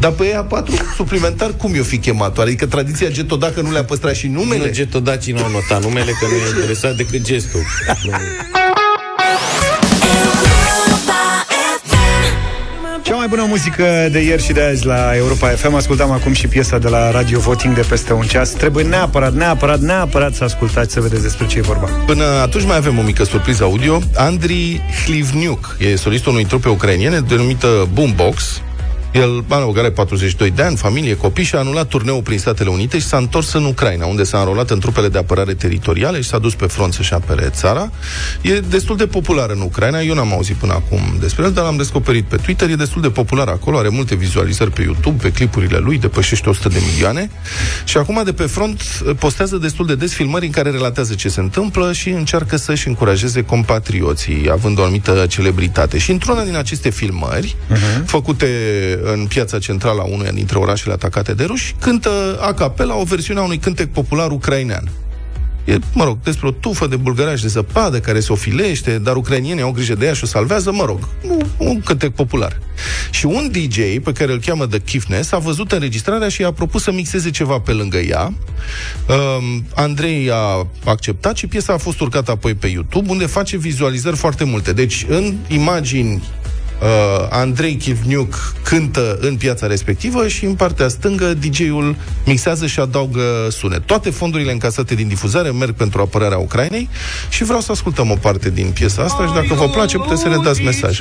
Dar pe ea patru suplimentar cum i-o fi chemat? Adică tradiția Getodacă nu le-a păstrat și numele? Nu, Getodacii nu au notat numele, că nu i-a interesat decât gestul. mai bună muzică de ieri și de azi la Europa FM Ascultam acum și piesa de la Radio Voting de peste un ceas. Trebuie neapărat, neapărat, neapărat să ascultați Să vedeți despre ce e vorba. Până atunci mai avem o mică surpriză audio. Andrii Hlivniuk e solistul unui trupe ucrainiene denumită Boombox el, mă rog, are 42 de ani, familie, copii și a anulat turneul prin Statele Unite și s-a întors în Ucraina, unde s-a înrolat în trupele de apărare teritoriale și s-a dus pe front să-și apere țara. E destul de popular în Ucraina, eu n-am auzit până acum despre el, dar l-am descoperit pe Twitter, e destul de popular acolo, are multe vizualizări pe YouTube, pe clipurile lui, depășește 100 de milioane și acum de pe front postează destul de des filmări în care relatează ce se întâmplă și încearcă să-și încurajeze compatrioții, având o anumită celebritate. Și într-una din aceste filmări, uh-huh. făcute în piața centrală a unuia dintre orașele atacate de ruși, cântă a capela o versiune a unui cântec popular ucrainean. E, mă rog, despre o tufă de bulgăreș de zăpadă care se ofilește, dar ucrainienii au grijă de ea și o salvează, mă rog, un cântec popular. Și un DJ pe care îl cheamă The Kifness a văzut înregistrarea și a propus să mixeze ceva pe lângă ea. Um, Andrei a acceptat și piesa a fost urcată apoi pe YouTube, unde face vizualizări foarte multe. Deci, în imagini uh, Andrei Chivniuc cântă în piața respectivă și în partea stângă DJ-ul mixează și adaugă sunet. Toate fondurile încasate din difuzare merg pentru apărarea Ucrainei și vreau să ascultăm o parte din piesa asta și dacă vă place puteți să ne dați mesaj.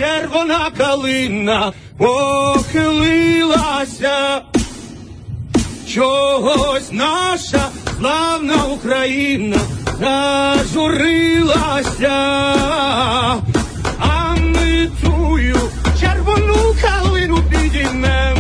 Чогось наша славна Україна зажурилася. man.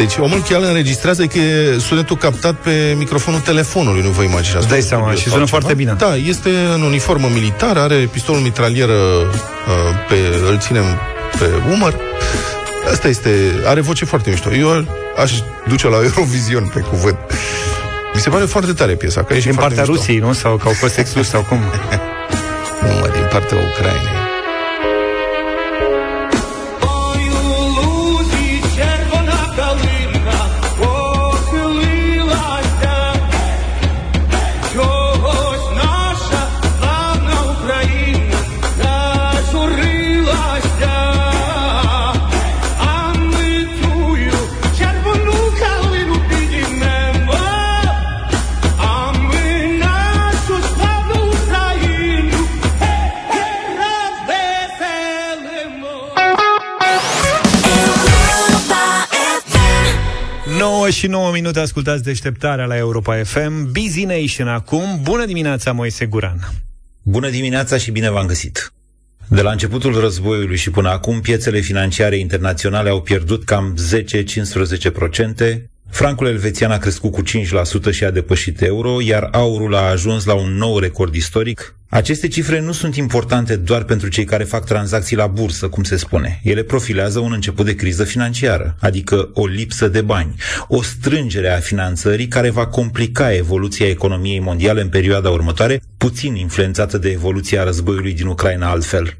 Deci omul chiar înregistrează că e sunetul captat pe microfonul telefonului, nu vă imaginați. Dai seama, și sună foarte bine. Da, este în uniformă militară, are pistolul mitralieră, uh, pe, îl ținem pe umăr. Asta este, are voce foarte mișto. Eu aș duce la Eurovision pe cuvânt. Mi se pare foarte tare piesa. Că e și Din foarte partea mișto. Rusiei, nu? Sau că au fost excluși sau cum? Nu, mă, din partea Ucrainei. Și 9 minute ascultați deșteptarea la Europa FM. Busy Nation acum. Bună dimineața, Moise Guran. Bună dimineața și bine v-am găsit! De la începutul războiului și până acum, piețele financiare internaționale au pierdut cam 10-15%, francul elvețian a crescut cu 5% și a depășit euro, iar aurul a ajuns la un nou record istoric. Aceste cifre nu sunt importante doar pentru cei care fac tranzacții la bursă, cum se spune. Ele profilează un început de criză financiară, adică o lipsă de bani, o strângere a finanțării care va complica evoluția economiei mondiale în perioada următoare, puțin influențată de evoluția războiului din Ucraina altfel.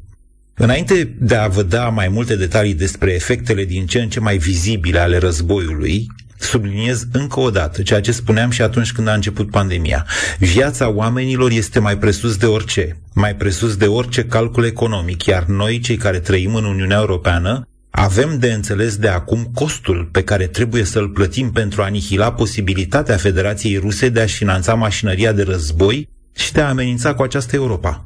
Înainte de a vă da mai multe detalii despre efectele din ce în ce mai vizibile ale războiului, subliniez încă o dată ceea ce spuneam și atunci când a început pandemia. Viața oamenilor este mai presus de orice, mai presus de orice calcul economic, iar noi, cei care trăim în Uniunea Europeană, avem de înțeles de acum costul pe care trebuie să-l plătim pentru a anihila posibilitatea Federației Ruse de a-și finanța mașinăria de război și de a amenința cu această Europa.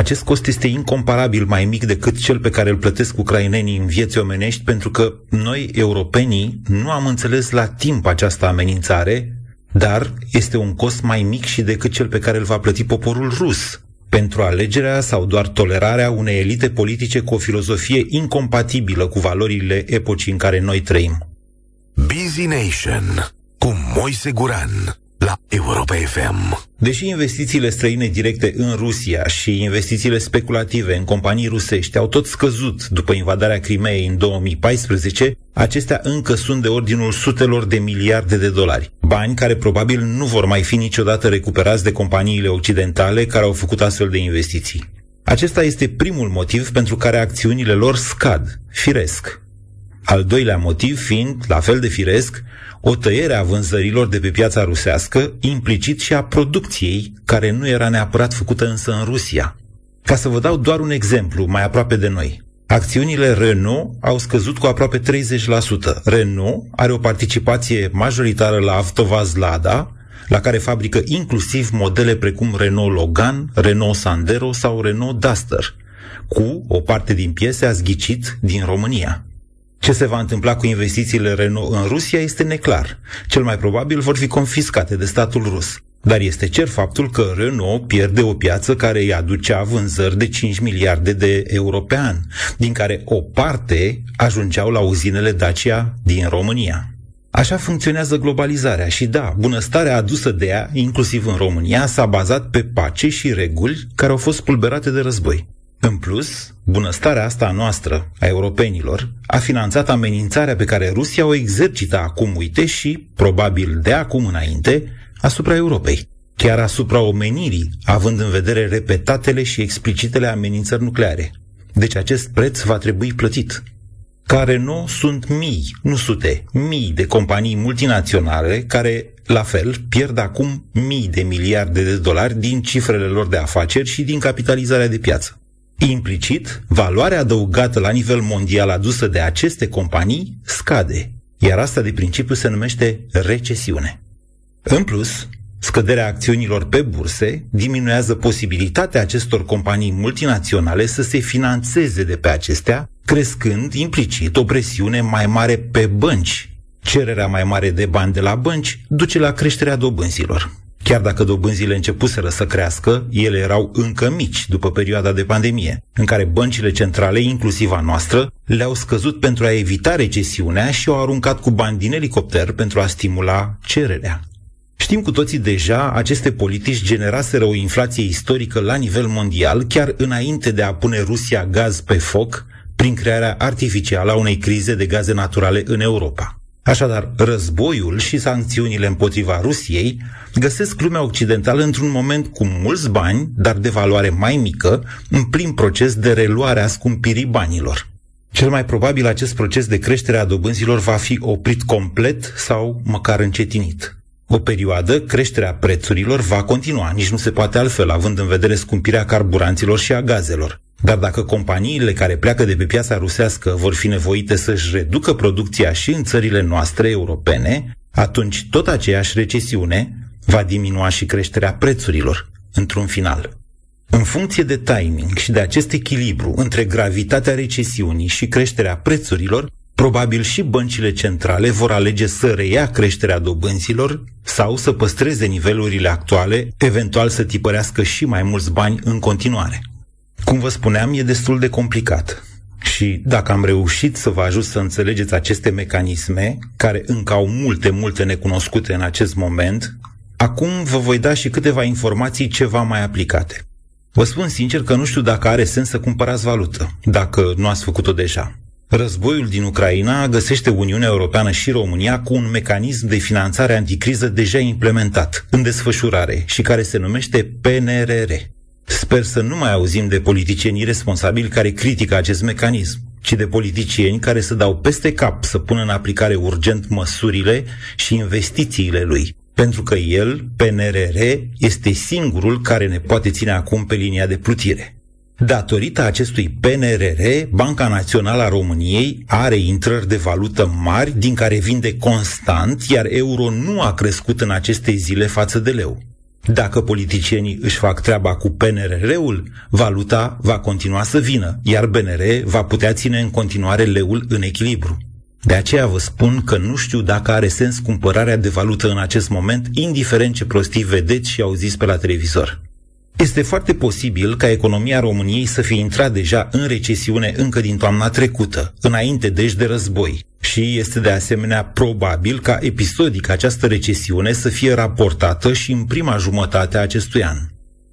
Acest cost este incomparabil mai mic decât cel pe care îl plătesc ucrainenii în vieți omenești, pentru că noi, europenii, nu am înțeles la timp această amenințare, dar este un cost mai mic și decât cel pe care îl va plăti poporul rus pentru alegerea sau doar tolerarea unei elite politice cu o filozofie incompatibilă cu valorile epocii în care noi trăim. Busy Nation cu Moise Guran la Europa FM. Deși investițiile străine directe în Rusia și investițiile speculative în companii rusești au tot scăzut după invadarea Crimeei în 2014, acestea încă sunt de ordinul sutelor de miliarde de dolari. Bani care probabil nu vor mai fi niciodată recuperați de companiile occidentale care au făcut astfel de investiții. Acesta este primul motiv pentru care acțiunile lor scad, firesc. Al doilea motiv fiind, la fel de firesc, o tăiere a vânzărilor de pe piața rusească, implicit și a producției, care nu era neapărat făcută însă în Rusia. Ca să vă dau doar un exemplu mai aproape de noi. Acțiunile Renault au scăzut cu aproape 30%. Renault are o participație majoritară la Avtovaz Lada, la care fabrică inclusiv modele precum Renault Logan, Renault Sandero sau Renault Duster, cu o parte din piese a zghicit din România. Ce se va întâmpla cu investițiile Renault în Rusia este neclar. Cel mai probabil vor fi confiscate de statul rus. Dar este cer faptul că Renault pierde o piață care îi aducea vânzări de 5 miliarde de euro pe an, din care o parte ajungeau la uzinele Dacia din România. Așa funcționează globalizarea și da, bunăstarea adusă de ea, inclusiv în România, s-a bazat pe pace și reguli care au fost pulberate de război. În plus, bunăstarea asta a noastră, a europenilor, a finanțat amenințarea pe care Rusia o exercită acum, uite, și, probabil de acum înainte, asupra Europei. Chiar asupra omenirii, având în vedere repetatele și explicitele amenințări nucleare. Deci acest preț va trebui plătit. Ca Renault sunt mii, nu sute, mii de companii multinaționale care, la fel, pierd acum mii de miliarde de dolari din cifrele lor de afaceri și din capitalizarea de piață. Implicit, valoarea adăugată la nivel mondial adusă de aceste companii scade, iar asta de principiu se numește recesiune. În plus, scăderea acțiunilor pe burse diminuează posibilitatea acestor companii multinaționale să se financeze de pe acestea, crescând implicit o presiune mai mare pe bănci. Cererea mai mare de bani de la bănci duce la creșterea dobânzilor. Chiar dacă dobânzile începuseră să crească, ele erau încă mici după perioada de pandemie, în care băncile centrale, inclusiv a noastră, le-au scăzut pentru a evita recesiunea și au aruncat cu bani din elicopter pentru a stimula cererea. Știm cu toții deja, aceste politici generaseră o inflație istorică la nivel mondial, chiar înainte de a pune Rusia gaz pe foc, prin crearea artificială a unei crize de gaze naturale în Europa. Așadar, războiul și sancțiunile împotriva Rusiei găsesc lumea occidentală într-un moment cu mulți bani, dar de valoare mai mică, în plin proces de reluare a scumpirii banilor. Cel mai probabil acest proces de creștere a dobânzilor va fi oprit complet sau măcar încetinit. O perioadă, creșterea prețurilor va continua, nici nu se poate altfel, având în vedere scumpirea carburanților și a gazelor. Dar dacă companiile care pleacă de pe piața rusească vor fi nevoite să-și reducă producția și în țările noastre europene, atunci tot aceeași recesiune va diminua și creșterea prețurilor, într-un final. În funcție de timing și de acest echilibru între gravitatea recesiunii și creșterea prețurilor, probabil și băncile centrale vor alege să reia creșterea dobânzilor sau să păstreze nivelurile actuale, eventual să tipărească și mai mulți bani în continuare. Cum vă spuneam, e destul de complicat. Și dacă am reușit să vă ajut să înțelegeți aceste mecanisme, care încă au multe, multe necunoscute în acest moment, acum vă voi da și câteva informații ceva mai aplicate. Vă spun sincer că nu știu dacă are sens să cumpărați valută, dacă nu ați făcut-o deja. Războiul din Ucraina găsește Uniunea Europeană și România cu un mecanism de finanțare anticriză deja implementat, în desfășurare și care se numește PNRR. Sper să nu mai auzim de politicieni responsabili care critică acest mecanism, ci de politicieni care să dau peste cap să pună în aplicare urgent măsurile și investițiile lui, pentru că el, PNRR, este singurul care ne poate ține acum pe linia de plutire. Datorită acestui PNRR, Banca Națională a României are intrări de valută mari, din care vinde constant, iar euro nu a crescut în aceste zile față de leu. Dacă politicienii își fac treaba cu PNRR-ul, valuta va continua să vină, iar BNR va putea ține în continuare leul în echilibru. De aceea vă spun că nu știu dacă are sens cumpărarea de valută în acest moment, indiferent ce prostii vedeți și auziți pe la televizor. Este foarte posibil ca economia României să fie intrat deja în recesiune încă din toamna trecută, înainte deci de război. Și este de asemenea probabil ca episodic această recesiune să fie raportată și în prima jumătate a acestui an.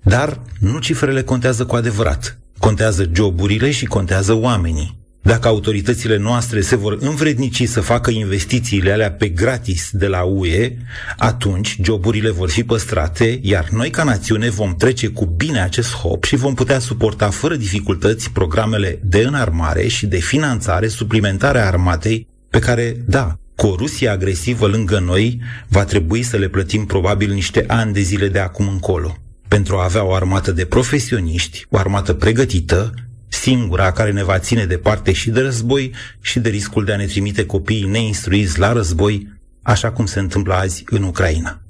Dar nu cifrele contează cu adevărat. Contează joburile și contează oamenii. Dacă autoritățile noastre se vor învrednici să facă investițiile alea pe gratis de la UE, atunci joburile vor fi păstrate, iar noi ca națiune vom trece cu bine acest hop și vom putea suporta fără dificultăți programele de înarmare și de finanțare suplimentare a armatei pe care, da, cu o Rusie agresivă lângă noi, va trebui să le plătim probabil niște ani de zile de acum încolo. Pentru a avea o armată de profesioniști, o armată pregătită, singura care ne va ține departe și de război și de riscul de a ne trimite copiii neinstruiți la război, așa cum se întâmplă azi în Ucraina.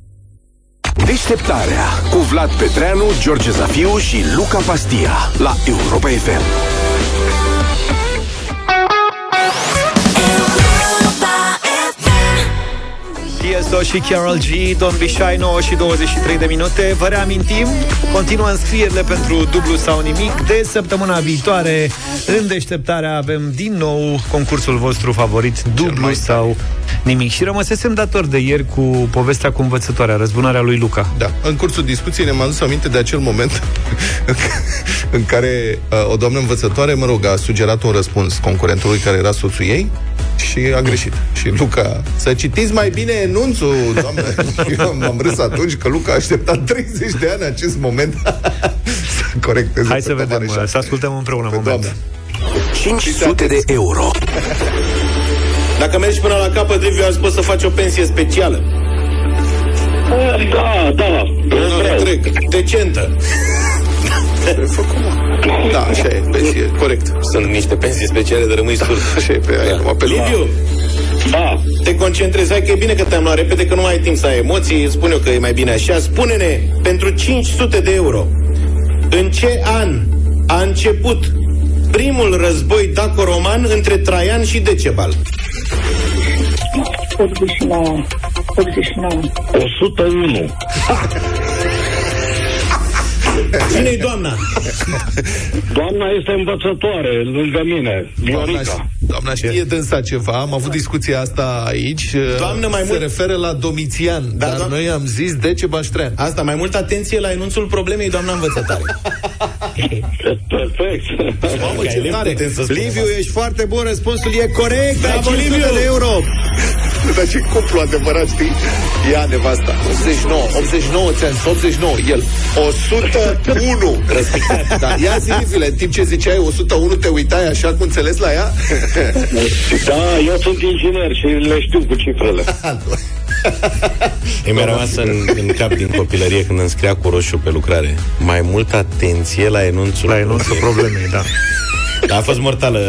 Deșteptarea cu Vlad Petreanu, George Zafiu și Luca Pastia la Europa FM. TSO și Carol G, Don't Be Shy, 9 și 23 de minute. Vă reamintim, continuă înscrierile pentru dublu sau nimic. De săptămâna viitoare, în deșteptarea, avem din nou concursul vostru favorit, dublu sau nimic. Și rămăsesem dator de ieri cu povestea cu învățătoarea, răzbunarea lui Luca. Da, în cursul discuției ne-am adus aminte de acel moment în care uh, o doamnă învățătoare, mă rog, a sugerat un răspuns concurentului care era soțul ei și a greșit. Și Luca, să citiți mai bine enunțul, doamnă. Eu m-am râs atunci că Luca a așteptat 30 de ani acest moment să corecteze. Hai să vedem, să ascultăm împreună un moment. Doamne. 500 de euro. Dacă mergi până la capăt, Liviu, azi poți să faci o pensie specială. Da, da. Nu trec. Decentă. Da, așa e, pensie, corect. Sunt niște pensii speciale de rămâi surd. Așa e, pe aia, Da. acum pe Liviu, Da. te concentrezi. Hai că e bine că te-am luat repede, că nu mai ai timp să ai emoții. Îți Spun eu că e mai bine așa. Spune-ne, pentru 500 de euro, în ce an a început primul război daco-roman între Traian și Decebal? 89. 89. 101. Cine-i doamna? Doamna este învățătoare lângă mine, Viorica. Doamna știe dânsa ceva, am avut discuția asta aici. Doamnă, mai se mult- referă la Domitian, Da, dar doam- noi am zis Dece Baștrean. Asta, mai mult atenție la enunțul problemei, doamna învățătoare. Perfect. Mamă, Că ce ele tare! putem să spunem Liviu, asta. ești foarte bun, răspunsul e corect. Ai Bravo, 500 Liviu! de euro. Dar ce cuplu adevărat, știi? Ia nevasta. 89, 89 ți 89, el. 101. Respectat. Da, ia zi, Livile, în timp ce ziceai 101, te uitai așa cu înțeles la ea? Da, eu sunt inginer și le știu cu cifrele. E mi-a rămas în, în cap din copilărie când îmi scria cu roșu pe lucrare. Mai multă atenție la enunțul La enunțul problemei, da. Da, a fost mortală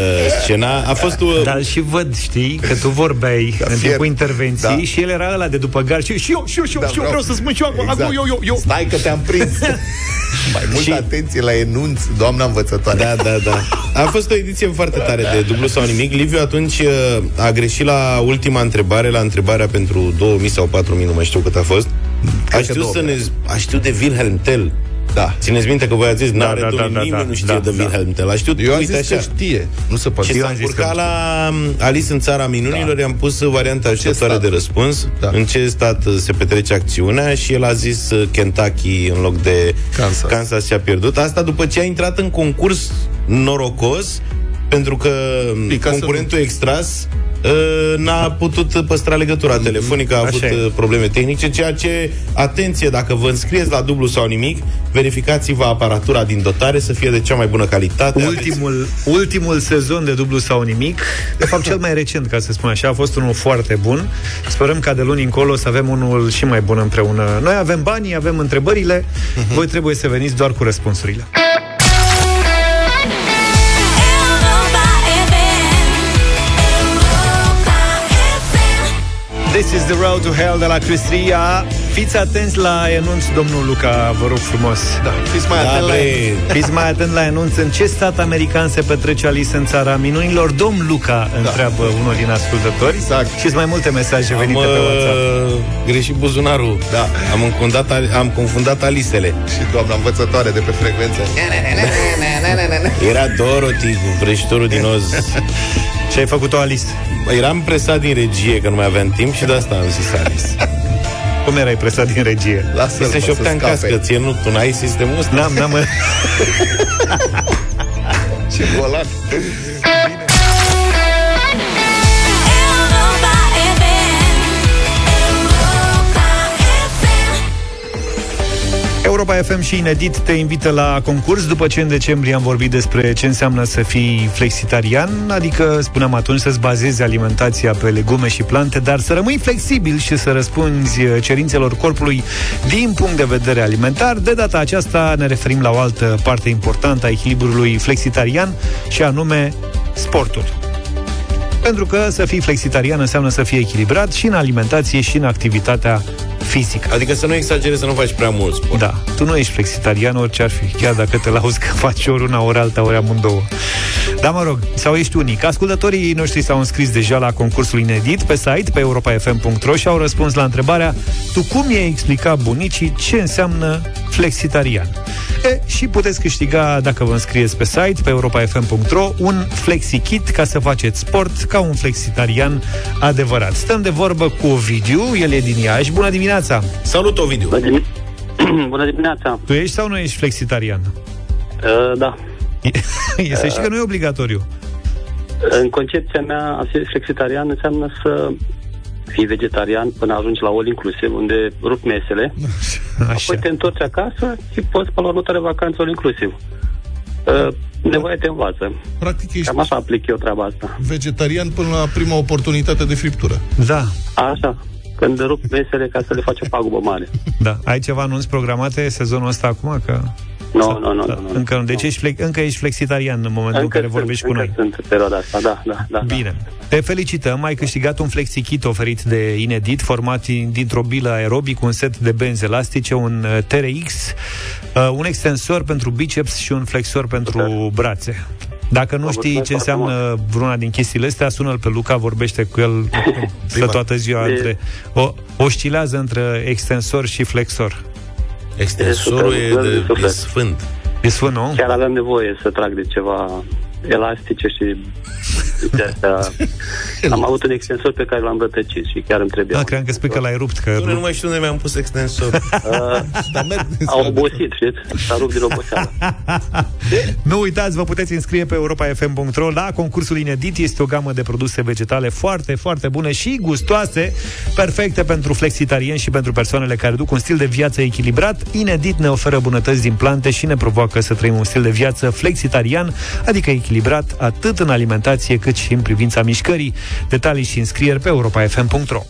scena. A fost... uh, Dar și văd, știi, că tu vorbeai în fier. timpul intervenției Da. și el era ăla de după gar și, și eu, și eu, și eu, Da, și eu vreau. vreau să spun și eu acum, Exact. acum, eu, eu, eu. Stai că te-am prins. Mai multă Și- atenție la enunț, doamna învățătoare. Da, da, da. A fost o ediție foarte tare de dublu sau nimic. Liviu atunci uh, a greșit la ultima întrebare, la întrebarea pentru 2000 sau 4000, nu mai știu cât a fost. A că știut să 2000. ne... A știut de Wilhelm Tell. Da. Țineți minte că voi ați zis, Da, n-are da, domnul, da, da, nimeni da, nu știe da, de da. Wilhelm Tell. A știut, Eu am uite zis că așa. știe. Nu se poate. Și Eu s-a am zis încurcat că nu la um, Alice în țara minunilor, Da. i-am pus varianta așteptare stat? de răspuns, Da. în ce stat uh, se petrece acțiunea și el a zis uh, Kentucky în loc de Kansas. Kansas și a pierdut. Asta după ce a intrat în concurs norocos, pentru că um, Pica să concurentul extras uh, n-a putut păstra legătura telefonică, a avut Așa e. uh, probleme tehnice, ceea ce, atenție, dacă vă înscrieți la dublu sau nimic, verificați-vă aparatura din dotare să fie de cea mai bună calitate. Ultimul, ultimul sezon de dublu sau nimic, de fapt cel mai recent, ca să spun așa, a fost unul foarte bun. Sperăm ca de luni încolo să avem unul și mai bun împreună. Noi avem banii, avem întrebările, voi trebuie să veniți doar cu răspunsurile. This is the road to hell de la Cristria. Fiți atenți la enunț, domnul Luca, vă rog frumos. Da, fiți mai Da, atent la bre. enunț. Fiți mai atent la enunț. În ce stat american se petrece Alice în țara minunilor? Domn Luca întreabă unul din ascultători. Exact. Și mai multe mesaje Am venite pe WhatsApp. uh, greșit buzunarul. Da. Am încondat, am confundat alisele. Și doamna învățătoare de pe frecvență. Era Dorothy cu vrăjitorul din oz. Ce ai făcut-o, Alice? Eram presat din regie, că nu mai aveam timp și de asta am zis Alice. Cum erai presat din regie? Lasă-l, Se mă, șoptea să în scape. cască, ție nu, tu n-ai sistemul ăsta? N-am, n-am... Ce golan. Europa FM și Inedit te invită la concurs după ce în decembrie am vorbit despre ce înseamnă să fii flexitarian, adică spuneam atunci să-ți bazezi alimentația pe legume și plante, dar să rămâi flexibil și să răspunzi cerințelor corpului din punct de vedere alimentar. De data aceasta ne referim la o altă parte importantă a echilibrului flexitarian și anume sportul. Pentru că să fii flexitarian înseamnă să fii echilibrat și în alimentație și în activitatea fizică. Adică să nu exagerezi, să nu faci prea mult sport. Da, tu nu ești flexitarian orice ar fi, chiar dacă te lauzi că faci ori una, ori alta, ori amândouă. Da, mă rog, sau ești unic. Ascultătorii noștri s-au înscris deja la concursul inedit pe site, pe europafm.ro și au răspuns la întrebarea Tu cum i-ai explicat bunicii ce înseamnă flexitarian? E, și puteți câștiga, dacă vă înscrieți pe site, pe europafm.ro, un flexikit ca să faceți sport ca un flexitarian adevărat. Stăm de vorbă cu Ovidiu, el e din Iași. Bună dimineața! Salut, Ovidiu! Bună dimineața! Tu ești sau nu ești flexitarian? Uh, da. E, să știi că nu e obligatoriu. În concepția mea, a fi flexitarian înseamnă să fii vegetarian până ajungi la all inclusiv, unde rup mesele, Așa. apoi te întorci acasă și poți pe la următoare vacanță all inclusiv. Uh, nevoia te învață. Practic ești Cam așa aplic eu treaba asta. vegetarian până la prima oportunitate de friptură. Da, Așa. Când rup mesele ca să le faci o pagubă mare. da. Ai ceva anunț programate sezonul ăsta acum? Că... Nu, nu, nu, Da, nu, nu. Încă nu. Deci ești flex, încă ești flexitarian în momentul în care sunt, vorbești cu încă noi. sunt în perioada asta, da, da, da. Bine. Te felicităm, ai câștigat un flexikit oferit de Inedit, format din- dintr-o bilă aerobic, un set de benzi elastice, un uh, TRX, uh, un extensor pentru biceps și un flexor pentru brațe. Dacă nu știi ce înseamnă vreuna din chestiile astea, sună-l pe Luca, vorbește cu el stă toată ziua E- între, o, oscilează între extensor și flexor. Extensorul E e, super, de, super. e sfânt. E sfânt, nu? Chiar aveam nevoie să trag de ceva elastice și de asta am avut un extensor pe care l-am rătăcit și chiar îmi trebuia. Da, cream că spui că l-ai rupt, că... Nu, nu mai știu unde mi-am pus extensor. Uh, au obosit, știți? S-a rupt din oboseală. Nu uitați, vă puteți înscrie pe europa.fm.ro la concursul inedit. Este o gamă de produse vegetale foarte, foarte bune și gustoase, perfecte pentru flexitarieni și pentru persoanele care duc un stil de viață echilibrat. Inedit ne oferă bunătăți din plante și ne provoacă să trăim un stil de viață flexitarian, adică echilibrat atât în alimentație cât și în privința mișcării. Detalii și înscrieri pe europa.fm.ro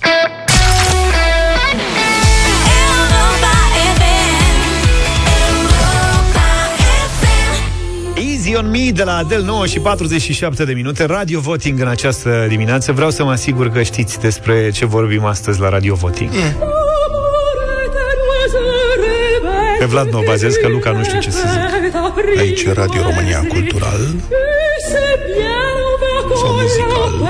Easy on Me de la Adel 9 și 47 de minute. Radio Voting în această dimineață. Vreau să mă asigur că știți despre ce vorbim astăzi la Radio Voting. Pe Vlad mă bazez că Luca nu știu ce să zic. Aici e Radio România Cultural sau muzical.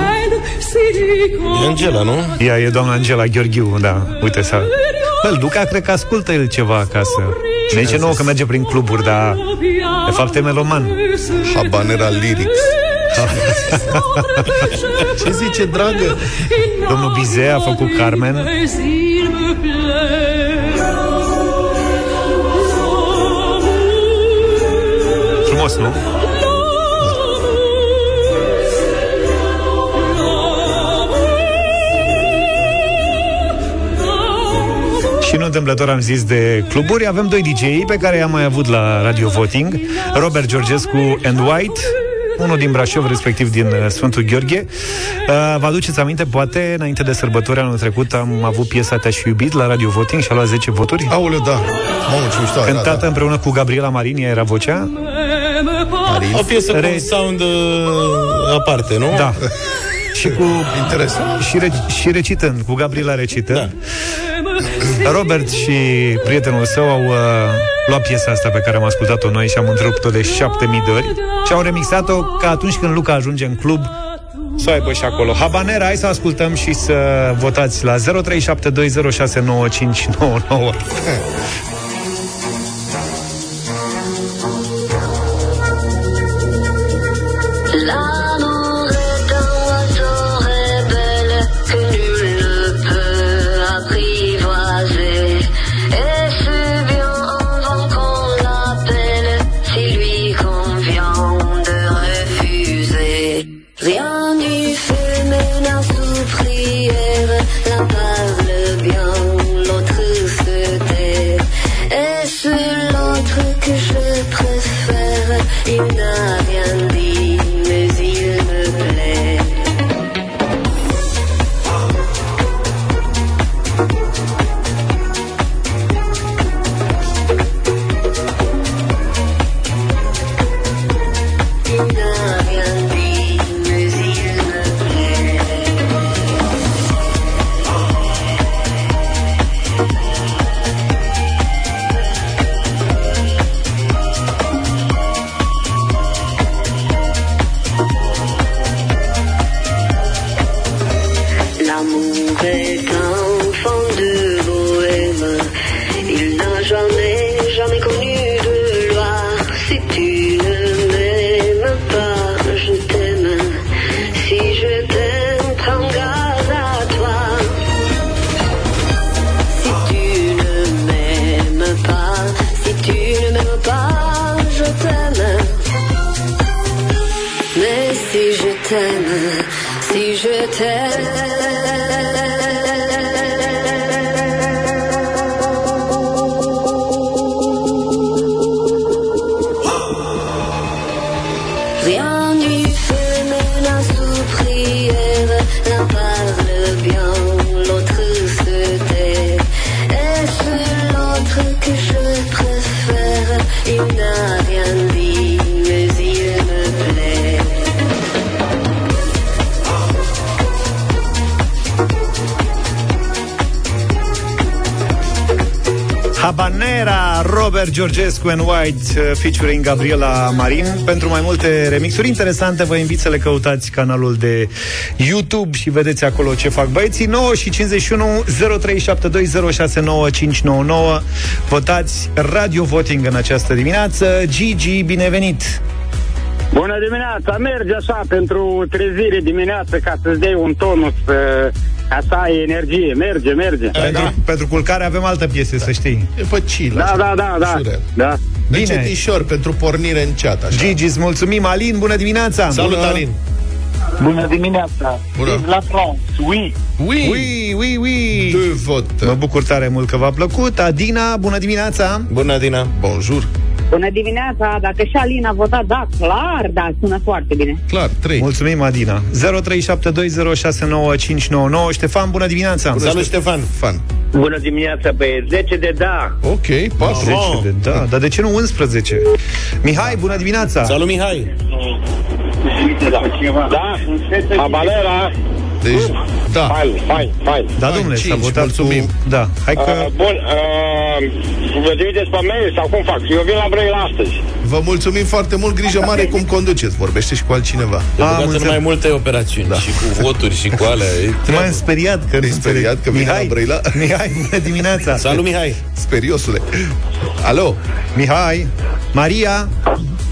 E Angela, nu? Ea e doamna Angela Gheorghiu, da Uite să... Bă, Luca cred că ascultă el ceva acasă Ne zice nouă că merge prin cluburi, dar de fapt e meloman Habanera Lyrics. Ce zice, dragă? Domnul Bize a făcut Carmen Frumos, nu? Și nu întâmplător am zis de cluburi Avem doi DJ pe care i-am mai avut la Radio Voting Robert Georgescu and White unul din Brașov, respectiv din uh, Sfântul Gheorghe. Uh, vă aduceți aminte, poate, înainte de sărbători anul trecut am avut piesa Te-aș fi iubit la Radio Voting și a luat 10 voturi? Aoleu, da. Mamă, ce mișto era, Cântată da. împreună cu Gabriela Marin, ea era vocea. O piesă cu Re- un sound uh, aparte, nu? Da. Și cu Interesant. și, re- și recitând, cu Gabriela recită. Da. Robert și prietenul său au uh, luat piesa asta pe care am ascultat-o noi și am întrerupt-o de 7000 de ori și au remixat-o ca atunci când Luca ajunge în club să o aibă și acolo. Habanera, hai să ascultăm și să votați la 0372069599. night. Robert Georgescu and White uh, featuring Gabriela Marin. Pentru mai multe remixuri interesante vă invit să le căutați canalul de YouTube și vedeți acolo ce fac băieții. 9 și 51 0372069599. Votați Radio Voting în această dimineață. Gigi, binevenit! Bună dimineața, merge așa pentru trezire dimineață ca să-ți dai un tonus uh, ca să ai energie, merge, merge. Pentru, da. pentru culcare avem altă piesă, da. să știi. E facil. Da, așa. da, da, da, Ușurel. da. Bine. Bine. Încetișor, pentru pornire în chat, așa. Gigi, îți mulțumim. Alin, bună dimineața! Salut, bună. Alin! Bună dimineața! Bună. Vive la France, oui! Oui! Oui, oui, oui! De vot. Mă bucur tare mult că v-a plăcut. Adina, bună dimineața! Bună, Dina! Bonjour! Bună dimineața, dacă și Alina a votat, da, clar, da, sună foarte bine. Clar, 3. Mulțumim, Adina. 0372069599. Ștefan, bună dimineața! Salut, Ștefan! Fan. Bună dimineața, băieți! 10 de da! Ok, 4. 10 de da, dar de ce nu 11? Mihai, bună dimineața! Salut, Mihai! Da, Habanera. Deci, da. Fain, fain, fain. Da, Hai, domnule, s-a cinci, votat mulțumim. cu... Da, hai că... Uh, bun, uh, vă trimiteți pe mail sau cum fac? Eu vin la Brăila astăzi. Vă mulțumim foarte mult, grijă mare cum conduceți. Vorbește și cu altcineva. Băgați în înțeles. mai multe operațiuni da. și cu voturi și cu alea. E treabă. M-am speriat că Te-ai nu speriat înțeleg. că vine Mihai, la Brăila? Mihai, bună dimineața! Salut, Mihai! Speriosule. Alo, Mihai, Maria,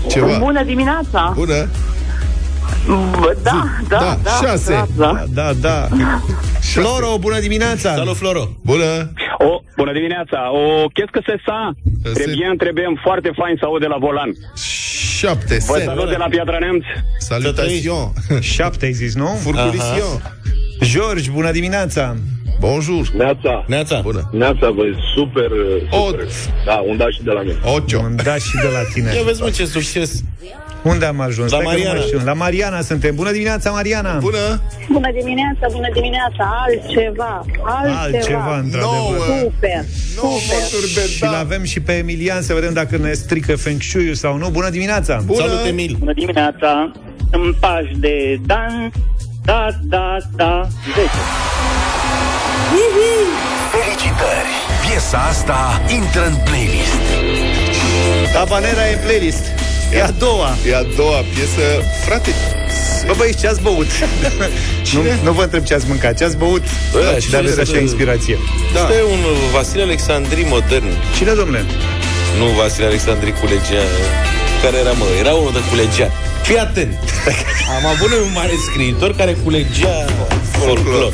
ceva. Bună dimineața! Bună. Bă, Da, da, Da, da, șase. Da, da. da, da. Floro, bună dimineața! Salut, Floro! Bună. O, bună dimineața. O, qu'est-ce que c'est ça? Se- Très bien, très bien, foarte fain să aude la volan. 7. Vă salut de la Piatra Neamț. Salutation. Șapte ai zis, nu? Furculision. George, bună dimineața! Bonjour. Neața. Neața! Bună. Neața, băi, super, super. Ot. Da, un da și de la mine. Ocho. Un da și de la tine. Ia vezi, mă, ce succes! Unde am ajuns? La Stai că nu mai Mariana. știu. La Mariana suntem. Bună dimineața, Mariana! Bună. Bună dimineața, bună dimineața, altceva, altceva. Altceva, într-adevăr. Super, super. Voturi de Și da. l-avem și pe Emilian să vedem dacă ne strică Feng Shui sau nu. Bună dimineața! Bună. Salut, Emil! Bună dimineața! În pași de dan, da, da, da, 10. Felicitări! Piesa asta intră în playlist. Habanera e în playlist. E a doua. E a doua piesă. Frate, Bă, băieți, ce ați băut? nu, nu vă întreb ce ați mâncat, ce ați băut? Bă, Da, cine de aveți este- așa inspirație. Da. Este un Vasile Alexandri modern. Cine, domnule? Nu Vasile Alexandri Culegian. Care era, mă? Era unul de Culegea. Fii atent! Am avut noi un mare scriitor care culegea folclor.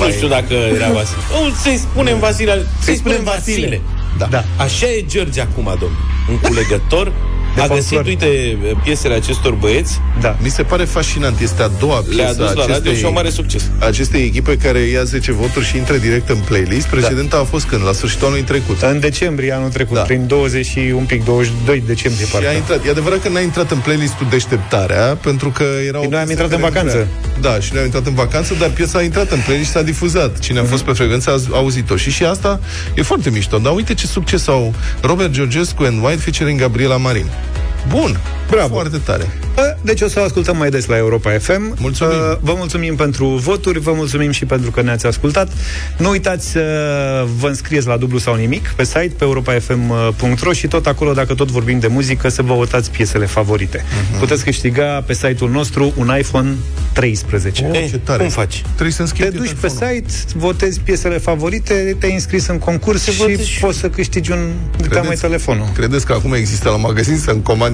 Nu știu dacă era Vasile. Oh, să-i spunem Vasile. Să-i spunem Vasile. Da. Da. Așa e George acum, domn. Un culegător. De a găsit, folclor. uite, piesele acestor băieți. Da. Mi se pare fascinant. Este a doua piesă Le-a dus la radio și au mare succes. acestei echipe care ia 10 voturi și intră direct în playlist. Precedenta a fost când? La sfârșitul anului trecut. În decembrie anul trecut, Da. prin 20 și un pic, 22 decembrie, Și parcă. a intrat. E adevărat că n-a intrat în playlistul Deșteptarea, pentru că era o Păi noi am piesă intrat în care nu vacanță. vrea. Da, și noi am intrat în vacanță, dar piesa a intrat în playlist și s-a difuzat. Cine a fost pe frecvență a auzit-o. Și și asta e foarte mișto. Dar uite ce succes au Robert Georgescu and White featuring Gabriela Marin. Bun, Bravo. foarte tare. Bă, Deci o să o ascultăm mai des la Europa FM. Mulțumim. Uh, Vă mulțumim pentru voturi, vă mulțumim și pentru că ne-ați ascultat. Nu uitați să vă înscrieți la dublu sau nimic pe site, pe europafm.ro și tot acolo, dacă tot vorbim de muzică, să vă votați piesele favorite. Mhm. Puteți câștiga pe site-ul nostru un iPhone 13. Oh, ce tare. Cum faci? Trebuie să Te înscrii duci pe site, votezi piesele favorite, te-ai înscris în concurs și votezi. poți să câștigi un... Uite, mai telefonul. Credeți că acum există la magazin să-mi comand